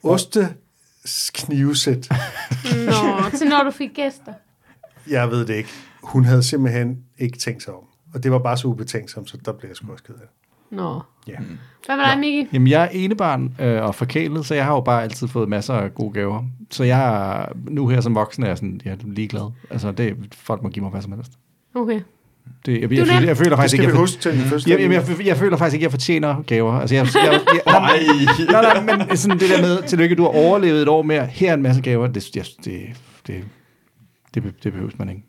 osteknivsæt. Nå, til når du fik gæster. Jeg ved det ikke. Hun havde simpelthen ikke tænkt sig om. Og det var bare så ubetænksomt, så der blev jeg sgu også ked af det. Nå. Ja. Hvad med dig, Miki? Jamen, jeg er enebarn øh, og forkælet, så jeg har jo bare altid fået masser af gode gaver. Så jeg er, nu her som voksen er jeg sådan, jeg er ligeglad. Altså, det, folk må give mig hvad som helst. Okay. Det, jeg, jeg, jeg, er jeg, føler Det faktisk ikke, jeg, huske til den første. jeg, jeg, jeg, jeg, føler faktisk ikke, at jeg fortjener gaver. Altså, jeg, jeg, jeg, [LAUGHS] jeg, nej, nej, men sådan det der med, tillykke, du har overlevet et år mere, her er en masse gaver, det, jeg, det, det, det, be- det behøves man ikke.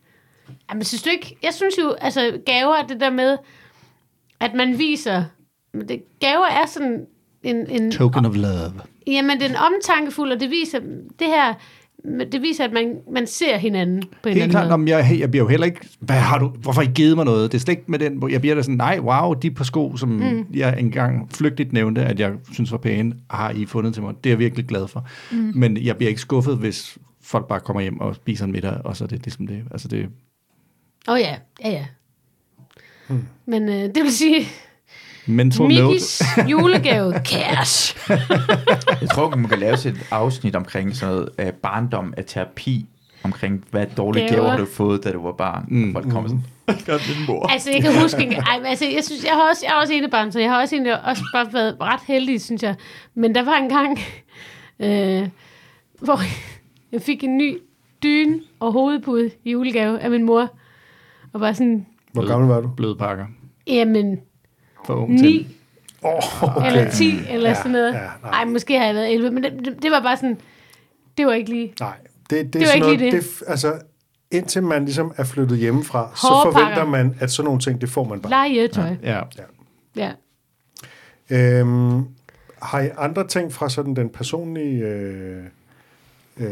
Jamen, synes du ikke? Jeg synes jo, altså, gaver er det der med, at man viser... Det, gaver er sådan en... en Token of love. Jamen, det er en omtankefuld, og det viser det her... Det viser, at man, man ser hinanden på en Helt anden klart, måde. om jeg, jeg bliver jo heller ikke, hvad har du, hvorfor har I givet mig noget? Det er slet ikke med den, hvor jeg bliver da sådan, nej, wow, de par sko, som mm. jeg engang flygtigt nævnte, at jeg synes var pæne, har I fundet til mig. Det er jeg virkelig glad for. Mm. Men jeg bliver ikke skuffet, hvis folk bare kommer hjem og spiser en middag, og så er det ligesom det. Altså det, Åh oh, ja, ja, ja. Hmm. Men øh, det vil sige, mental note. Mikis [LAUGHS] julegave, cash. [LAUGHS] Jeg tror, man kan lave et afsnit omkring sådan noget uh, barndom af terapi, omkring hvad dårlige Gaver. gaver har du fået, da du var barn. Mm. Folk kommer sådan, godt min mor. Altså, jeg kan huske... en- Ej, men altså, jeg, synes, jeg, har også, jeg har også ene barn, så jeg har også egentlig også bare været ret heldig, synes jeg. Men der var en gang, [LAUGHS] øh, hvor jeg fik en ny dyne og hovedpude i julegave af min mor. Og var sådan, Hvor gammel var du? Bløde pakker. jamen, For ung til. 9 Oh, okay. eller 10 eller Ja, sådan noget. ja, nej. Ej, måske har jeg været 11, men det, det, det var bare sådan, det var ikke lige... Nej, det, det, var er sådan ikke noget, lige det. det. det altså, indtil man ligesom er flyttet hjemmefra, så Hårde forventer pakker. man, at sådan nogle ting, det får man bare. Legetøj. Ja. Ja. Øhm, har I andre ting fra sådan den personlige... Øh, øh,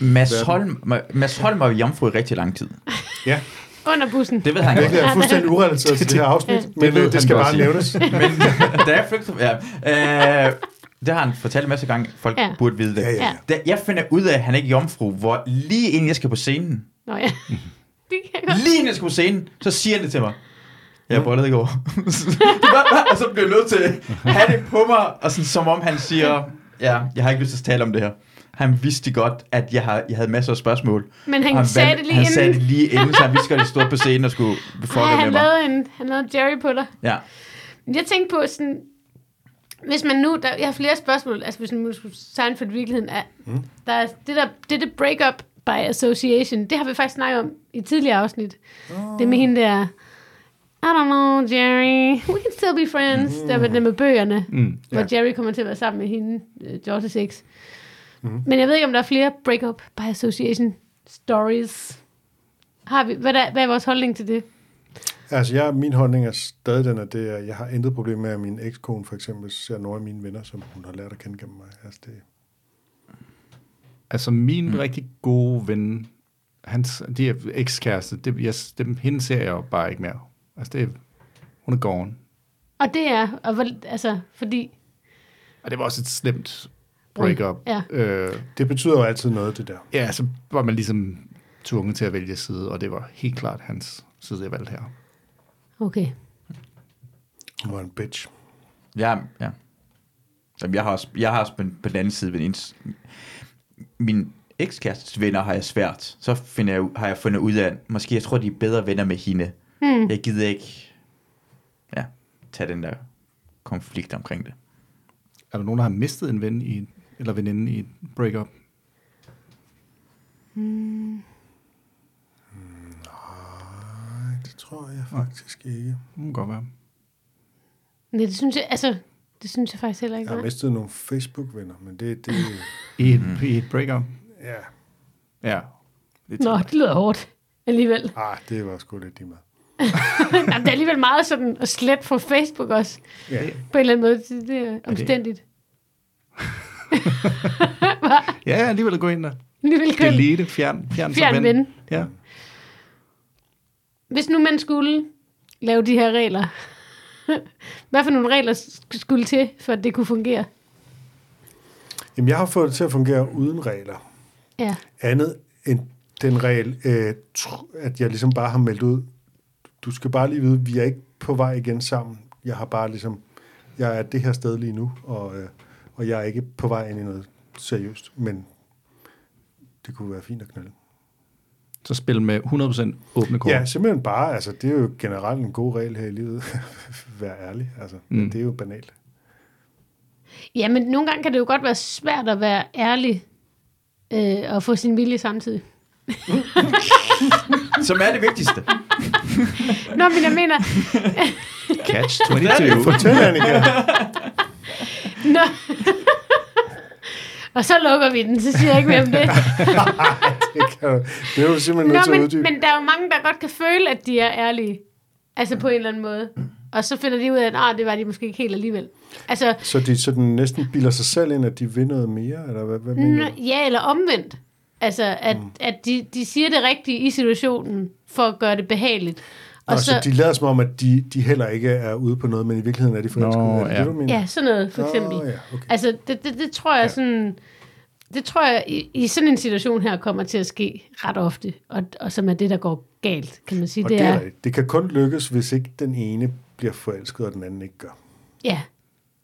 Mads Holm, Mads Holm var jomfru i rigtig lang tid. ja, Under bussen. Det ved han virkelig godt. er fuldstændig urelateret til det her afsnit, men ved det, det skal bare nævnes. Men da jeg flygtede... Ja, øh, det har han fortalt en masse gange. Folk Ja. burde vide det. Ja, ja, ja. Da jeg finder ud af, at han ikke er jomfru, hvor lige inden jeg skal på scenen, Nå ja. [LAUGHS] Det kan jeg godt. lige inden jeg skal på scenen, så siger han det til mig. Jeg bollede i går. Det og så bliver jeg nødt til at have det på mig, og sådan, som om han siger, ja, jeg har ikke lyst til at tale om det her. Han vidste godt, at jeg, har, jeg havde masser af spørgsmål. Men han, han sagde det lige han inden. sagde det lige inden, så han vidste godt, at jeg stod på scenen og skulle [LAUGHS] fucke med han mig. lavede, en, han lavede Jerry på dig. Ja. Men Jeg tænkte på sådan, hvis man nu, der, jeg har flere spørgsmål, altså hvis man nu skulle tegne for virkeligheden, er, mm. der er det der, det der break-up by association, det har vi faktisk snakket om i et tidligere afsnit. Oh. Det med hende der, I don't know, Jerry, we can still be friends. Mm. Der med det med bøgerne, Mm. hvor Ja. Jerry kommer til at være sammen med hende, uh, George 6. Mm. Men jeg ved ikke, om der er flere break-up by association stories. Har vi, hvad, er, hvad er vores holdning til det? Altså, jeg, min holdning er stadig den, at det er, jeg har intet problem med, at min ekskone for eksempel ser nogle af mine venner, som hun har lært at kende gennem mig. Altså, det, Altså min mm. rigtig gode ven, hans, de er ekskæreste, det, jeg, dem, hende ser jeg jo bare ikke mere. Altså det er, hun er gone. Og det er, og, altså, fordi... Og det var også et slemt breakup. Ja. Øh, Det betyder jo altid noget, det der. ja, så var man ligesom tvunget til at vælge side, og det var helt klart hans side, jeg valgte her. Okay. Hun var en bitch. Ja, ja. Jamen, jeg har også, jeg har også på, på den anden side ved min ekskærestes venner har jeg svært. Så finder jeg, har jeg fundet ud af, måske jeg tror, de er bedre venner med hende. Hmm. Jeg gider ikke ja, tage den der konflikt omkring det. Er der nogen, der har mistet en ven i, eller veninde i et breakup? Nej, det tror jeg faktisk ikke. Det må godt være. Nej, det synes jeg, altså, det synes jeg faktisk heller ikke. Jeg har mistet nogle Facebook-venner, men det, det I et, mm. i et breakup? ja, Ja. Det Nå, det lyder hårdt alligevel. ah, det var sgu lidt lige meget. [LAUGHS] Jamen, det er alligevel meget sådan at slet fra Facebook også. Ja. På en eller anden måde. Det, det er omstændigt. Ja, [LAUGHS] [LAUGHS] alligevel at gå ind der. Alligevel kun. Delete, fjern, fjern, Fjern ven. Ja. Hvis nu man skulle lave de her regler, [LAUGHS] hvad for nogle regler sk- skulle til, for at det kunne fungere? Jamen, jeg har fået det til at fungere uden regler. Ja. Andet end den regel, øh, at jeg ligesom bare har meldt ud, du skal bare lige vide, vi er ikke på vej igen sammen. Jeg har bare ligesom, jeg er det her sted lige nu, og, øh, og jeg er ikke på vej ind i noget seriøst, men det kunne være fint at knalde. Så spil med 100% åbne kort. Ja, simpelthen bare, altså det er jo generelt en god regel her i livet, [LAUGHS] vær ærlig, altså mm. Det er jo banalt. Ja, men nogle gange kan det jo godt være svært at være ærlig øh, og få sin vilje samtidig. [LAUGHS] Som er det vigtigste. Nå, men jeg mener... Catch [LAUGHS] 22. Fortæl, Annika. Nå. og så lukker vi den, så siger jeg ikke mere om det. [LAUGHS] det, kan, du- det er du simpelthen nødt til at men, uddybe. men der er jo mange, der godt kan føle, at de er ærlige. Altså på en eller anden måde. Og så finder de ud af, at ah, det var de måske ikke helt alligevel. Altså, Så de sådan næsten bilder sig selv ind, at de vil noget mere, eller hvad, hvad mener du? ja, eller omvendt. Altså, at, mm. at de, de siger det rigtige i situationen, for at gøre det behageligt. Og så, så de lader som om, at de, de heller ikke er ude på noget, men i virkeligheden er de forelskede. Nå, er det ja. det, du mener? Ja, sådan noget, for eksempel. Nå, ja, okay. Altså, det, det, det tror jeg Ja. sådan... Det tror jeg i, i sådan en situation her kommer til at ske ret ofte, og, og som er det, der går galt, kan man sige. Og det, det, er, er, det kan kun lykkes, hvis ikke den ene bliver forelsket, og den anden ikke gør. ja.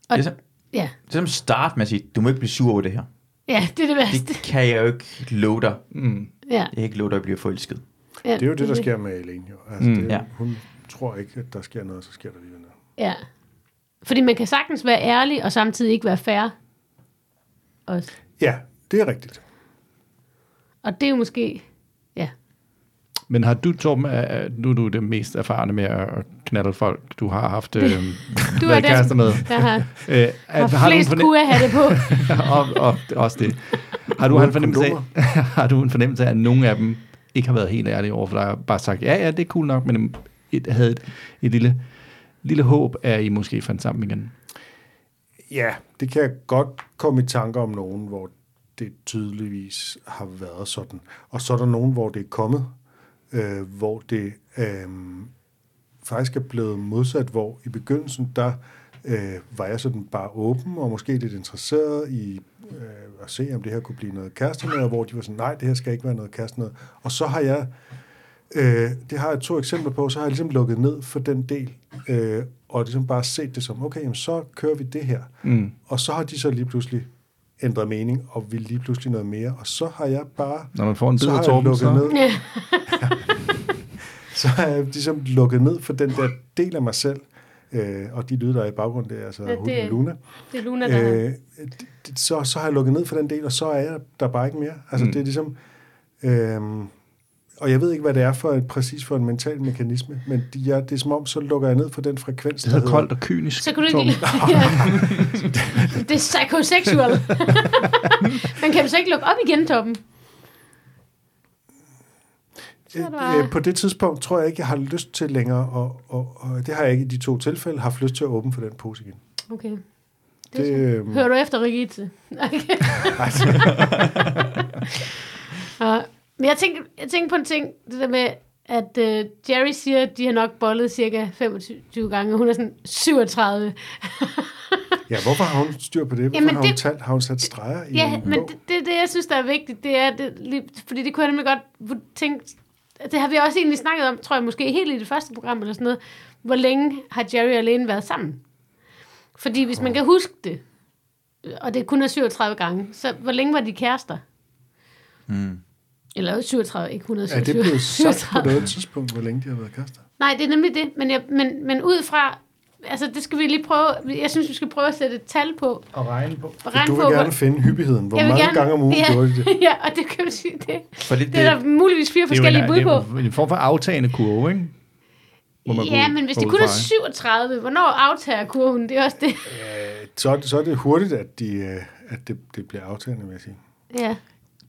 Og, Det er, så, ja. det er som start med at sige, du må ikke blive sur over det her. ja, det er det værste. Det kan jeg jo ikke love dig. Mm. Ja. Jeg kan ikke love dig at blive forelsket. Ja, Det er jo det, der sker med Elaine. Jo. Altså, Mm. det er, jo- Ja. Hun tror ikke, at der sker noget, så sker der lige noget. Ja. Fordi man kan sagtens være ærlig, og samtidig ikke være fair. Også. Ja, det er rigtigt. Og det er jo måske... Ja. Men har du, Torben, nu er du det mest erfarne med at knalde folk, du har haft øh, [LAUGHS] Du er været den, kærester med. der har, [LAUGHS] Øh, har du en flest fornem- kunne have det på. [LAUGHS] og, og, også det. Har du, en fornemmelse af, har du en fornemmelse af, at nogle af dem ikke har været helt ærlig over for dig, og bare sagt, ja, ja, det er cool nok, men et, havde et, et lille, lille håb, at I måske fandt sammen igen? Ja, det kan jeg godt komme i tanker om nogen, hvor det tydeligvis har været sådan. Og så er der nogen, hvor det er kommet, øh, hvor det øh, faktisk er blevet modsat, hvor i begyndelsen, der øh, var jeg sådan bare åben og måske lidt interesseret i øh, at se, om det her kunne blive noget kæreste med, og hvor de var sådan, nej, det her skal ikke være noget kæreste med. Og så har jeg, øh, det har jeg to eksempler på, så har jeg ligesom lukket ned for den del, øh, og ligesom bare set det som, okay, jamen, så kører vi det her. Mm. Og så har de så lige pludselig ændret mening, og vil lige pludselig noget mere, og så har jeg bare, Når man får en så bid har af jeg Torben, lukket så... ned, Ja. [LAUGHS] [LAUGHS] så har jeg ligesom lukket ned for den der del af mig selv, øh, og de lyde, der er i baggrunden, det er altså Ja, det- Luna. Det er Luna, der øh, så, så har jeg lukket ned for den del, og så er jeg der bare ikke mere. Altså Mm. det er ligesom, øh, og jeg ved ikke, hvad det er for et, præcis for en mental mekanisme, men de, jeg, det er som om, så lukker jeg ned for den frekvens, Det hedder koldt og kynisk. Så kan du ikke. Det er psychosexual. [LAUGHS] Men kan du så ikke lukke op igen, Toppen? Er der- Øh, på det tidspunkt tror jeg ikke, jeg har lyst til længere, og, og, og det har jeg ikke i de to tilfælde, haft lyst til at åbne for den pose igen. Okay. Det, øhm, Hører du efter, Rigitte? [LAUGHS] Okay. men jeg tænker, jeg tænker på en ting, det der med, at uh, Jerry siger, at de har nok bollet cirka 25 gange, og hun er sådan 37. Ja, hvorfor har hun styr på det? Hvorfor Jamen, har hun, det- talt, har hun sat streger i Ja, en men det, det, det, jeg synes, der er vigtigt, det er, det, lige, fordi det kunne jeg nemlig godt tænke, det har vi også egentlig snakket om, tror jeg måske helt i det første program eller sådan noget, hvor længe har Jerry og Lane været sammen? Fordi hvis man kan huske det, og det kun er 37 gange, så hvor længe var de kærester? Mm. Eller 37, ikke Er 127. det blevet sagt på 37. noget [LAUGHS] tidspunkt, hvor længe de har været kærester? Nej, det er nemlig det. Men, jeg, men, men ud fra... Altså, det skal vi lige prøve... Jeg synes, vi skal prøve at sætte et tal på. Og regne på. Og regne Du på, vil hvor- gerne finde hyppigheden. Hvor mange gerne- gange om ugen ja, gjorde de det? [LAUGHS] ja, og det kan man sige, det, For det, det er der muligvis fire Det er forskellige bud det på. er jo en form for aftagende kurve, ikke? Ja, men hvis det kun er fra, ikke? 37, hvornår aftager kurven? Det er også det. Øh, Så, er det- så er det hurtigt, at, de, øh, at det, det bliver aftagende, vil jeg sige. Ja.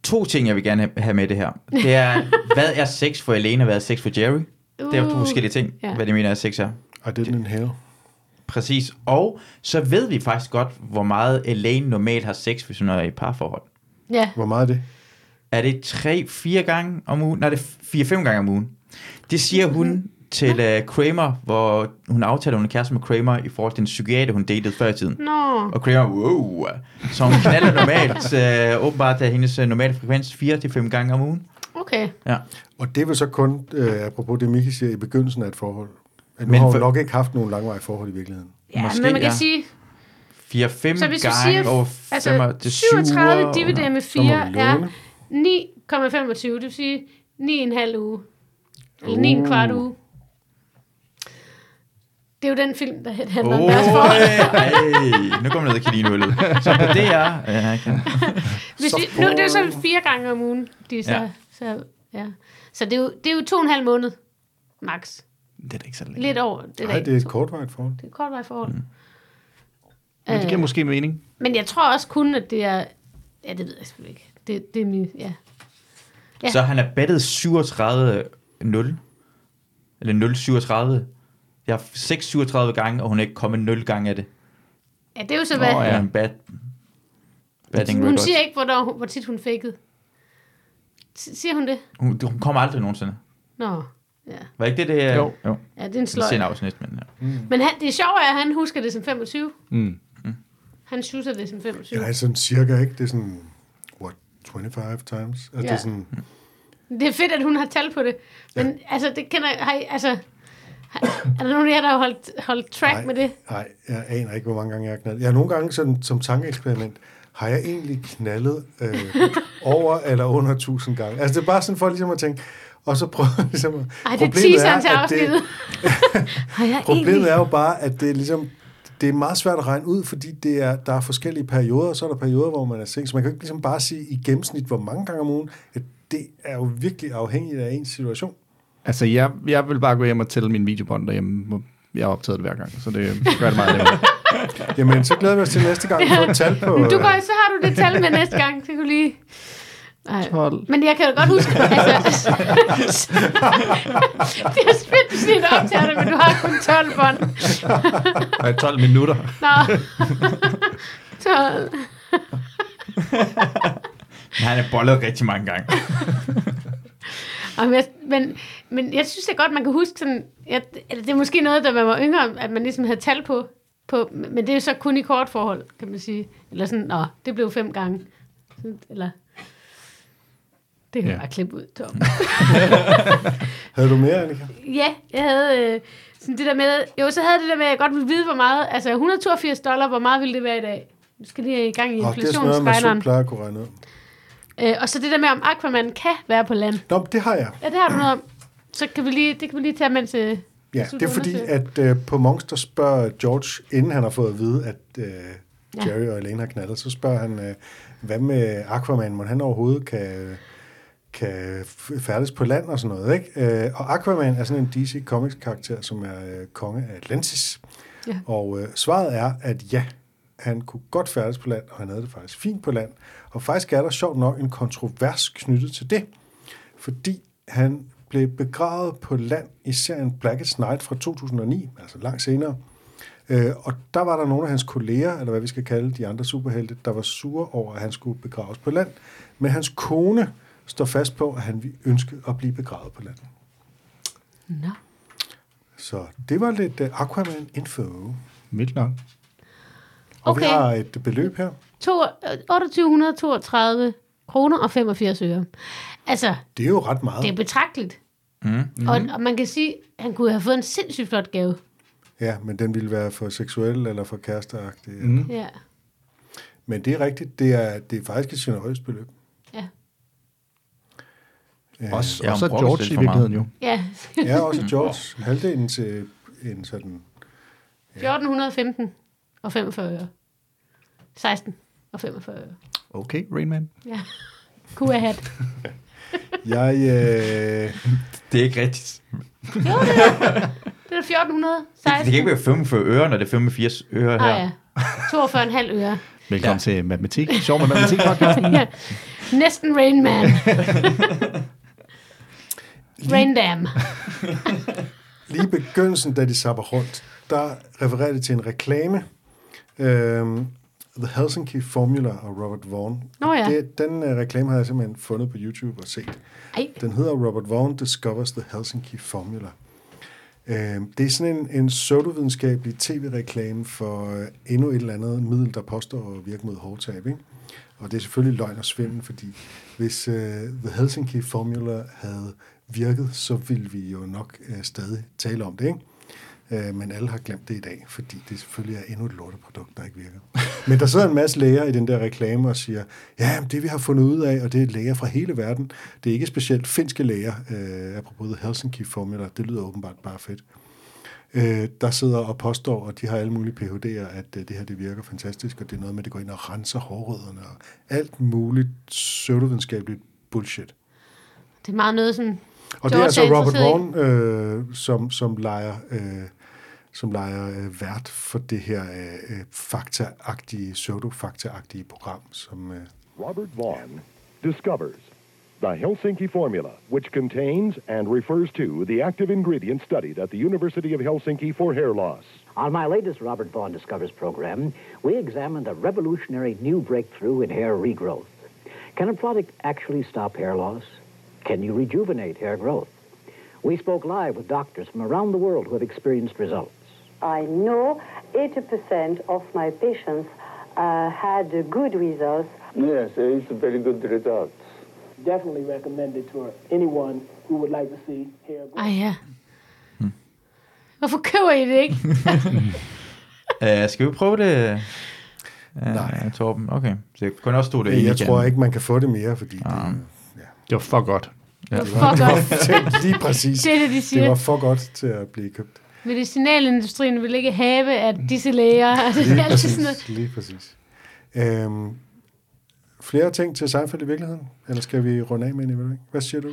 To ting, jeg vil gerne have med det her. Det er, [LAUGHS] hvad er sex for Elena, hvad er sex for Jerry? Det er to Uh. forskellige ting, Ja. hvad de mener er sex er. I didn't inhale. Præcis. Og så ved vi faktisk godt, hvor meget Elaine normalt har sex, hvis hun er i parforhold. Ja. Hvor meget er det? Er det tre, fire gange om ugen? Nej, det er fire, fem gange om ugen. Det siger hun til uh, Kramer, hvor hun aftaler, hun er kæreste med Kramer i forhold til den psykiater, hun datede før i tiden. Nå. Og Kramer, wow. Så hun knaller normalt, uh, [LAUGHS] åbenbart er hendes uh, normale frekvens 4-5 gange om ugen. Okay. Ja. Og det vil så kun, øh, apropos det Miki siger, i begyndelsen af et forhold. At nu Men har hun for- nok ikke haft nogen langvarige forhold i virkeligheden. Ja, Måske, men man kan ja. sige, 4-5 så hvis vi gange siger, over altså 5 til 37 divideret med Så må 4 vi er låne. 9,25, det vil sige 9,5 uge. Eller 9 Uh. kvart uge. Det er jo den film, der handler om Åh, deres forhold. ej, nu kommer ned og kan lide nullet. Så på det er... Ja, jeg kan. [LAUGHS] Hvis vi, nu, det er jo så fire gange om ugen. De er så, Ja. ja. Så, ja. så det, er jo, det er jo to og en halv måned, max. Det er da ikke så længe. Lidt over. Det er, Nej, det er et kortvarigt forhold. det er et kortvarigt forhold. Mm. Men det giver måske mening. Men jeg tror også kun, at det er... Ja, det ved jeg selvfølgelig ikke. Det, det er min... Ja. Ja. Så han er bettet 37-0. Eller 0-37. Jeg har 6-37 gange, og hun er ikke kommet 0 gange af det. ja, det er jo så, Nå, hvad... Ja. er en bad... Batting hun record. siger ikke, hvornår, hvor tit hun fakede. S- Siger hun det? Hun, hun kommer aldrig nogensinde. Nå, ja. Var ikke det, det er? Jo. jo. Ja, det er en Det sløj. er afsnit, men ja. Men han, det er sjovt, at han husker det som 25. Mm. Han synes, det som 25. Ja, sådan cirka, ikke? Det er sådan, what, 25 times? Altså, ja. det er sådan, Det er fedt, at hun har tal på det. Men ja. altså, det kender har I, altså, er der nogen af jer, der har holdt, holdt track Nej. med det? nej, jeg aner ikke, hvor mange gange jeg har knaldet. Jeg har nogle gange sådan, som tankeeksperiment, har jeg egentlig knaldet øh, [LAUGHS] over eller under 1000 gange? Altså, det er bare sådan for ligesom at tænke, og så prøve ligesom at... Ej, det er Problemet teaseren til at afsnittet. [LAUGHS] jeg? Problemet er jo bare, at det er ligesom det er meget svært at regne ud, fordi det er, der er forskellige perioder, og så er der perioder, hvor man er seng, så man kan jo ikke ligesom bare sige i gennemsnit, hvor mange gange om ugen, at det er jo virkelig afhængigt af ens situation. Altså, jeg, jeg vil bare gå hjem og tælle min videobånd derhjemme. hvor Jeg har optaget det hver gang, så det gør det meget nemmere. [LAUGHS] Jamen, så glæder vi os til næste gang, vi får et tal på... Du øh, går, så har du det tal med næste gang, så kan du lige... Nej. 12. Men jeg kan jo godt huske, [LAUGHS] altså, [LAUGHS] det er spændt sit op til det, men du har kun 12 bånd. Nej, 12 minutter. Nå. [LAUGHS] 12. Men han er bollet rigtig mange gange. Og jeg, men, men jeg synes det er godt, man kan huske sådan, jeg, eller det er måske noget, der man var yngre, at man ligesom havde tal på, på, men det er jo så kun i kort forhold, kan man sige. Eller sådan, nå, det blev fem gange. Eller, det kan Ja. ja. bare klippe ud, Tom. [LAUGHS] Havde du mere, Annika? ja, jeg havde øh, sådan det der med, jo, så havde det der med, at jeg godt ville vide, hvor meget, altså 182 dollar, hvor meget ville det være i dag? Nu skal lige i gang i Nå, det er sådan noget, man selv inflationsregneren. plejer at kunne regne ud. Øh, og så det der med, om Aquaman kan være på land. Nå, det har jeg. Ja, det har du noget om. Så kan vi lige, det kan vi lige tage, mens... Øh, Ja, det er du fordi, at øh, på Monster spørger George, inden han har fået at vide, at øh, Ja. Jerry og Elaine har knaldet, så spørger han, øh, hvad med Aquaman, må han overhovedet kan, kan færdes på land og sådan noget, ikke? Øh, og Aquaman er sådan en DC Comics karakter, som er øh, konge af Atlantis. Ja. Og øh, svaret er, at ja, han kunne godt færdes på land, og han havde det faktisk fint på land. Og faktisk er der sjovt nok en kontrovers knyttet til det, fordi han blev begravet på land i serien Blackest Night fra 2009, altså langt senere. Øh, og der var der nogle af hans kolleger, eller hvad vi skal kalde de andre superhelte, der var sure over, at han skulle begraves på land. Men hans kone står fast på, at han ville ønske at blive begravet på land. Nå. Så det var lidt uh, Aquaman info. Vildt nok. Og vi Okay. har et beløb her. To, øh, 2832 kroner og 85 øre. Altså, Det er jo ret meget. det er betragteligt. Mm. Og, og man kan sige, at han kunne have fået en sindssygt flot gave. Ja, men den ville være for seksuel eller for kæresteagtig. Mm. Ja. Men det er rigtigt. Det er, det er faktisk et generøst beløb. Ja. Øh, Også, Ja, brokker George i virkeligheden jo. Ja. Ja, også George. Halvdelen til en sådan... 1415 og 45 øre. 16 og 45 øre. Okay, Rain Man. Ja. Kunne have hat. [LAUGHS] Jeg, øh, Det er ikke rigtigt. Jo, det er det. er 1416. Det kan ikke være 45 øre, når det er 85 øre her. Ah, ja. 42,5 øre. Velkommen Ja. ja. til matematik. Sjov med matematik podcasten. [LAUGHS] ja. Næsten Rain Man. [LAUGHS] Rain Dam. [LAUGHS] lige i begyndelsen, da de sapper rundt, der refererer det til en reklame. Øhm, The Helsinki Formula og Robert Vaughn. Nå ja. Det, den uh, reklame har jeg simpelthen fundet på YouTube og set. Ej. Den hedder Robert Vaughn Discovers the Helsinki Formula. Øhm, det er sådan en, en pseudovidenskabelig tv-reklame for øh, endnu et eller andet middel, der påstår at virke mod hårdtab. Ikke? Og det er selvfølgelig løgn og svindel, fordi hvis uh, The Helsinki Formula havde virket, så ville vi jo nok uh, stadig tale om det. Ikke? Uh, men alle har glemt det i dag, fordi det selvfølgelig er endnu et lorteprodukt, der ikke virker. [LAUGHS] Men der sidder en masse læger i den der reklame og siger, ja, det vi har fundet ud af, og det er læger fra hele verden, det er ikke specielt finske læger, uh, apropos The Helsinki Formula, det lyder åbenbart bare fedt øh, der sidder og påstår, og de har alle mulige PhD'er, at øh, det her det virker fantastisk, og det er noget med, at det går ind og renser hårrødderne, og alt muligt pseudovidenskabeligt bullshit. Det er meget noget sådan... Og det er altså er Robert interesseret Vaughn, øh, som, som leger, øh, som leger øh, vært for det her øh, øh, faktaagtige, pseudo-faktaagtige program, som... Øh, Robert Vaughn discovers the Helsinki formula, which contains and refers to the active ingredient studied at the University of Helsinki for hair loss. On my latest Robert Vaughn Discovers program, we examined a revolutionary new breakthrough in hair regrowth. Can a product actually stop hair loss? Can you rejuvenate hair growth? We spoke live with doctors from around the world who have experienced results. I know 80% of my patients uh, had good results. Yes, it's a very good result. Definitely recommend it to anyone who would like to see hair grow. Ej ja. Hvorfor køber I det ikke? Uh, [LAUGHS] skal vi prøve det? Uh, Nej. Torben, okay. Så jeg kunne også stå det jeg tror ikke, man kan få det mere, fordi det, Det var for godt. Ja. Det var for godt. [LAUGHS] det var lige præcis. Det er det, de siger. Det var for godt til at blive købt. Medicinalindustrien vil ikke have, at disse læger... Altså, det er Lige altid sådan præcis. noget. Lige præcis. Øhm, flere ting til Seinfeld i virkeligheden? Eller skal vi runde af med en evaluering? Hvad siger du?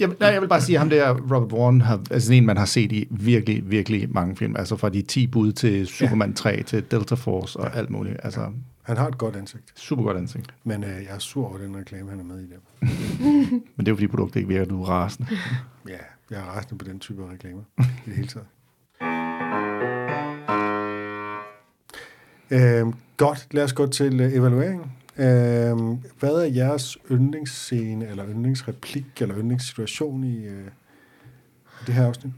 Jeg, nej, jeg vil bare sige, at ham der, Robert Vaughn, har, altså en, man har set i virkelig, virkelig mange film. Altså fra de 10 bud til Superman 3 til Delta Force og alt muligt. Altså, Han har et godt ansigt. super godt ansigt. Men øh, jeg er sur over den reklame, han er med i der. [LAUGHS] Men det er jo fordi produktet ikke virker, du er rasende. [LAUGHS] Ja, jeg er rasende på den type af reklamer [LAUGHS] i det hele taget. Øhm, godt, lad os gå til øh, evalueringen. Øhm, hvad er jeres yndlingsscene, eller yndlingsreplik, eller yndlingssituation i øh, det her afsnit?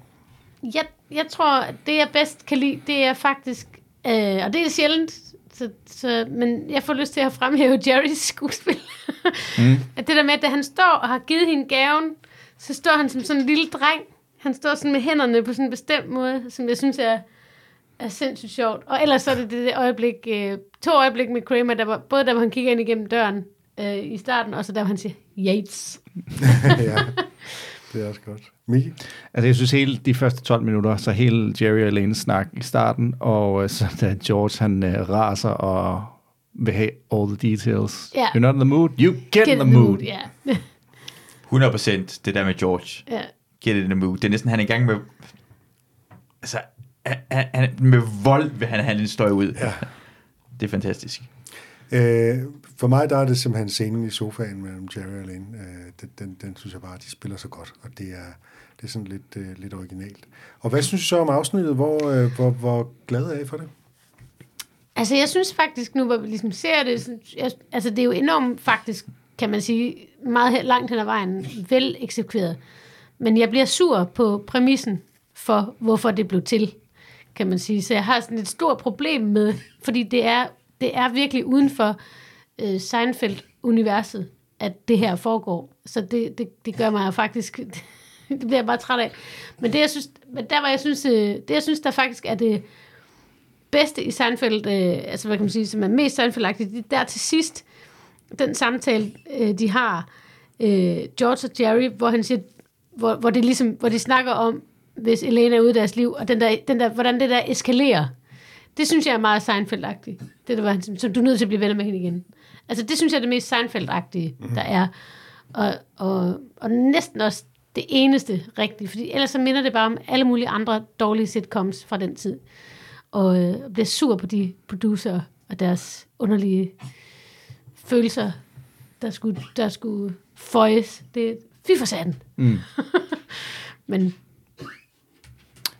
Jeg, jeg tror, det jeg bedst kan lide, det er faktisk... Øh, og det er sjældent, så, så, men jeg får lyst til at fremhæve [LAUGHS] Jerrys skuespil. Mm. At det der med, at da han står og har givet hende gaven, så står han som sådan en lille dreng. Han står sådan med hænderne på sådan en bestemt måde, som jeg synes er, er sindssygt sjovt. Og ellers så er det det, det øjeblik, øh, to øjeblik med Kramer, der var, både der, hvor han kigger ind igennem døren øh, i starten, og så der, hvor han siger, Yates. [LAUGHS] ja, det er også godt. Miki? Altså, jeg synes hele de første 12 minutter, så hele Jerry og Elaine snak i starten, og øh, så da George, han uh, raser og vil have all the details. Ja. You're not in the mood, you get, get in the mood. Ja. [LAUGHS] 100% det der med George. ja. Get in the mood. Det er næsten, han er i gang med... Altså, han, han, med vold vil han have en støj ud. Ja. Det er fantastisk. Øh, for mig der er det simpelthen scenen i sofaen mellem Jerry og Lynn. Øh, den, den, den synes jeg bare, de spiller så godt, og det er, det er sådan lidt, øh, lidt originalt. Og hvad synes du så om afsnittet? Hvor, øh, hvor, hvor glad er I for det? Altså, jeg synes faktisk nu, hvor vi ligesom ser det, så jeg, altså det er jo enormt faktisk, kan man sige, meget langt hen ad vejen, vel eksekveret. Men jeg bliver sur på præmissen for, hvorfor det blev til, kan man sige. Så jeg har sådan et stort problem med, fordi det er, det er virkelig uden for øh, Seinfeld-universet, at det her foregår. Så det, det, det gør mig faktisk, [LAUGHS] det bliver jeg bare træt af. Men det, jeg synes, men der var jeg synes, øh, det jeg synes, der faktisk er det, bedste i Seinfeld, øh, altså hvad kan man sige, som er mest Seinfeld-agtigt, det er der til sidst, den samtale, øh, de har, øh, George og Jerry, hvor han siger, hvor, hvor, det ligesom, hvor de snakker om, hvis Elena er ude i deres liv, og den der, den der, hvordan det der eskalerer. Det synes jeg er meget Seinfeld-agtigt. Det der var han, som du er nødt til at blive venner med hende igen. Altså det synes jeg er det mest Seinfeld-agtige, mm-hmm. der er. Og, og, og næsten også det eneste rigtige, fordi ellers så minder det bare om alle mulige andre dårlige sitcoms fra den tid og øh, bliver sur på de producer og deres underlige følelser, der skulle, der skulle føjes. Det fy for satan. Mm. [LAUGHS] Men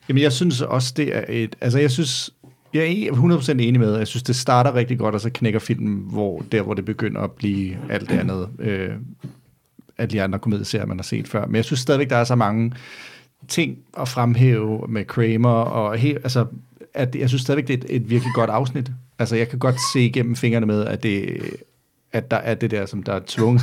Jamen, jeg synes også, det er et... Altså, jeg synes... Jeg er 100% enig med, jeg synes, det starter rigtig godt, og så knækker filmen, hvor, der hvor det begynder at blive alt det andet, øh, alle de andre komedieserier, man har set før. Men jeg synes stadigvæk, der er så mange ting at fremhæve med Kramer, og helt, altså, at jeg synes stadigvæk, det er et, et virkelig godt afsnit. Altså, jeg kan godt se igennem fingrene med, at det, at der er det der, som der er tvunget.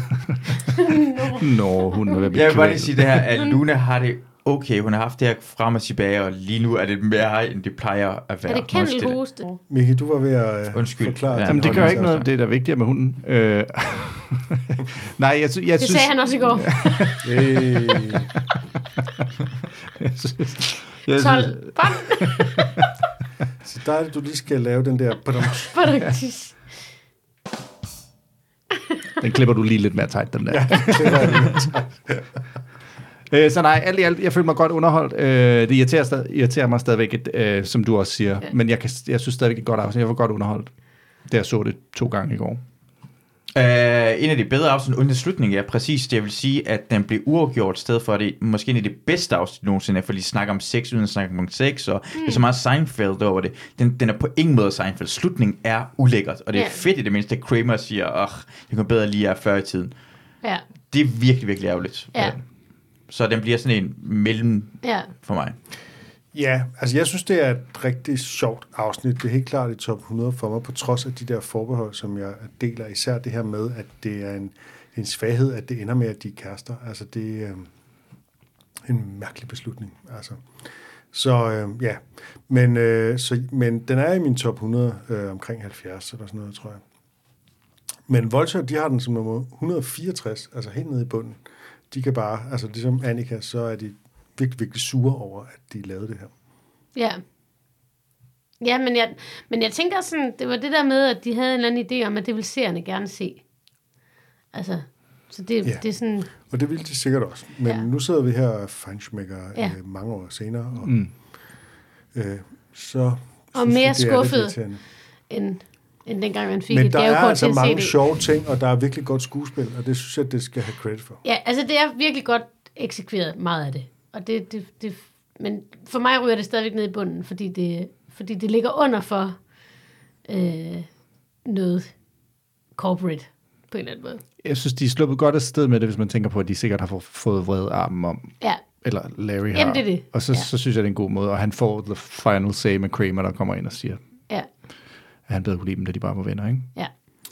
[LAUGHS] [LAUGHS] Nå, hun må være Jeg vil bare lige sige det her, at Luna har det okay. Hun har haft det her frem og tilbage, og lige nu er det mere, end det plejer at være. er det kendelhoste? Miki, du var ved at øh, Undskyld. forklare. Ja. Jamen, det gør ikke noget. Det er da vigtigere med hunden. Øh, [LAUGHS] nej, jeg, jeg det synes... sagde han også i går. [LAUGHS] [LAUGHS] Jeg synes, jeg 12 synes, bånd. så der er det, du lige skal lave den der... den klipper du lige lidt mere tight, den der. Ja, det det. Øh, så nej, alt i alt, jeg føler mig godt underholdt. Øh, det irriterer, stad, irriterer mig stadigvæk, et, øh, som du også siger. Ja. Men jeg, kan, jeg synes stadigvæk, det er et godt afsnit. Jeg var godt underholdt, da jeg så det to gange i går. Uh, en af de bedre afsnit under slutningen er præcis det, jeg vil sige, at den blev uafgjort, i stedet for at det måske en af de bedste afsnit nogensinde, fordi de snakker om sex, uden at snakke om sex, og mm. det er så meget Seinfeld over det. Den, den er på ingen måde Seinfeld. Slutningen er ulækkert, og det er Ja. fedt i det mindste, at Kramer siger, åh, jeg kunne bedre lige af før i tiden. Ja, Det er virkelig, virkelig ærgerligt. Ja. Øh, Så den bliver sådan en mellem ja. for mig. Ja, altså jeg synes, det er et rigtig sjovt afsnit. Det er helt klart i top 100 for mig, på trods af de der forbehold, som jeg deler. Især det her med, at det er en, en svaghed, at det ender med, at de er kærester. Altså det er øh, en mærkelig beslutning. Altså. Så øh, ja, men, øh, så, men den er i min top 100 øh, omkring 70 eller sådan noget, tror jeg. Men Vulture, de har den som nummer 164, altså helt nede i bunden. De kan bare, altså ligesom Annika, så er de virkelig, virkelig sure over, at de lavede det her. Ja. Ja, men jeg, men jeg tænker sådan, det var det der med, at de havde en eller anden idé om, at det ville seerne gerne se. Altså, så det, Ja. det er sådan, Og det ville de sikkert også. Men Ja. nu sidder vi her og feinschmecker Ja. øh, mange år senere, og Mm. øh, så og mere det er lidt skuffet, end, end dengang man fik Men et der er gavekort altså til en mange CD. sjove ting, og der er virkelig godt skuespil, og det synes jeg, det skal have credit for. Ja, altså det er virkelig godt eksekveret, meget af det. Og det, det, det, men for mig ryger det stadigvæk ned i bunden, fordi det, fordi det ligger under for øh, noget corporate, på en eller anden måde. Jeg synes, de er sluppet godt af sted med det, hvis man tænker på, at de sikkert har få- fået vredet armen om. Ja, Eller Larry har. Jamen, det er det. Og så, Ja. så synes jeg, det er en god måde. Og han får the final say med Kramer, der kommer ind og siger, at han bedre kunne lide dem, da de bare var venner, ikke? ja.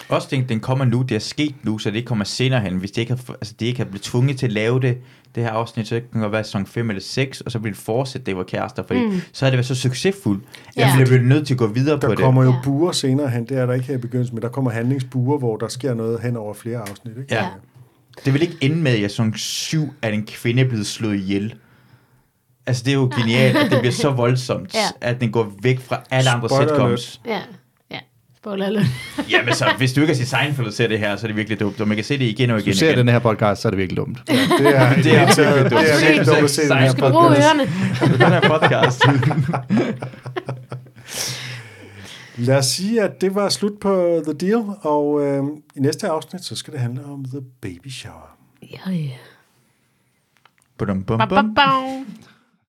Også den, den kommer nu, det er sket nu, så det ikke kommer senere hen. Hvis det ikke har, altså det ikke har blevet tvunget til at lave det, det her afsnit, så kan det godt være sæson 5 eller 6, og så vil det fortsætte, det var kærester, fordi Mm. så har det været så succesfuldt, at Ja. vi bliver nødt til at gå videre Der på kommer det. jo Ja. buer senere hen, det er der ikke her i begyndelsen, men der kommer handlingsbuer, hvor der sker noget hen over flere afsnit. Ikke? Ja. Det vil ikke ende med, at i sæson 7 at en kvinde er blevet slået ihjel. Altså, det er jo genialt, at det bliver så [LAUGHS] voldsomt, Ja. at den går væk fra alle andre Spoiler sitcoms. Ja. Spoiler alert. Jamen så, hvis du ikke har set Seinfeld og ser det her, så er det virkelig dumt. Og man kan se det igen og Hvis igen. du ser igen. den her podcast, så er det virkelig dumt. Det er, Det er det er, dumt. det er virkelig dumt at se den her Du skal bruge podcast. ørerne. den her podcast. [LAUGHS] [LAUGHS] Lad os sige, at det var slut på The Deal, og øh, i næste afsnit, så skal det handle om The Baby Shower. Ja, ja. Bum, bum, bam.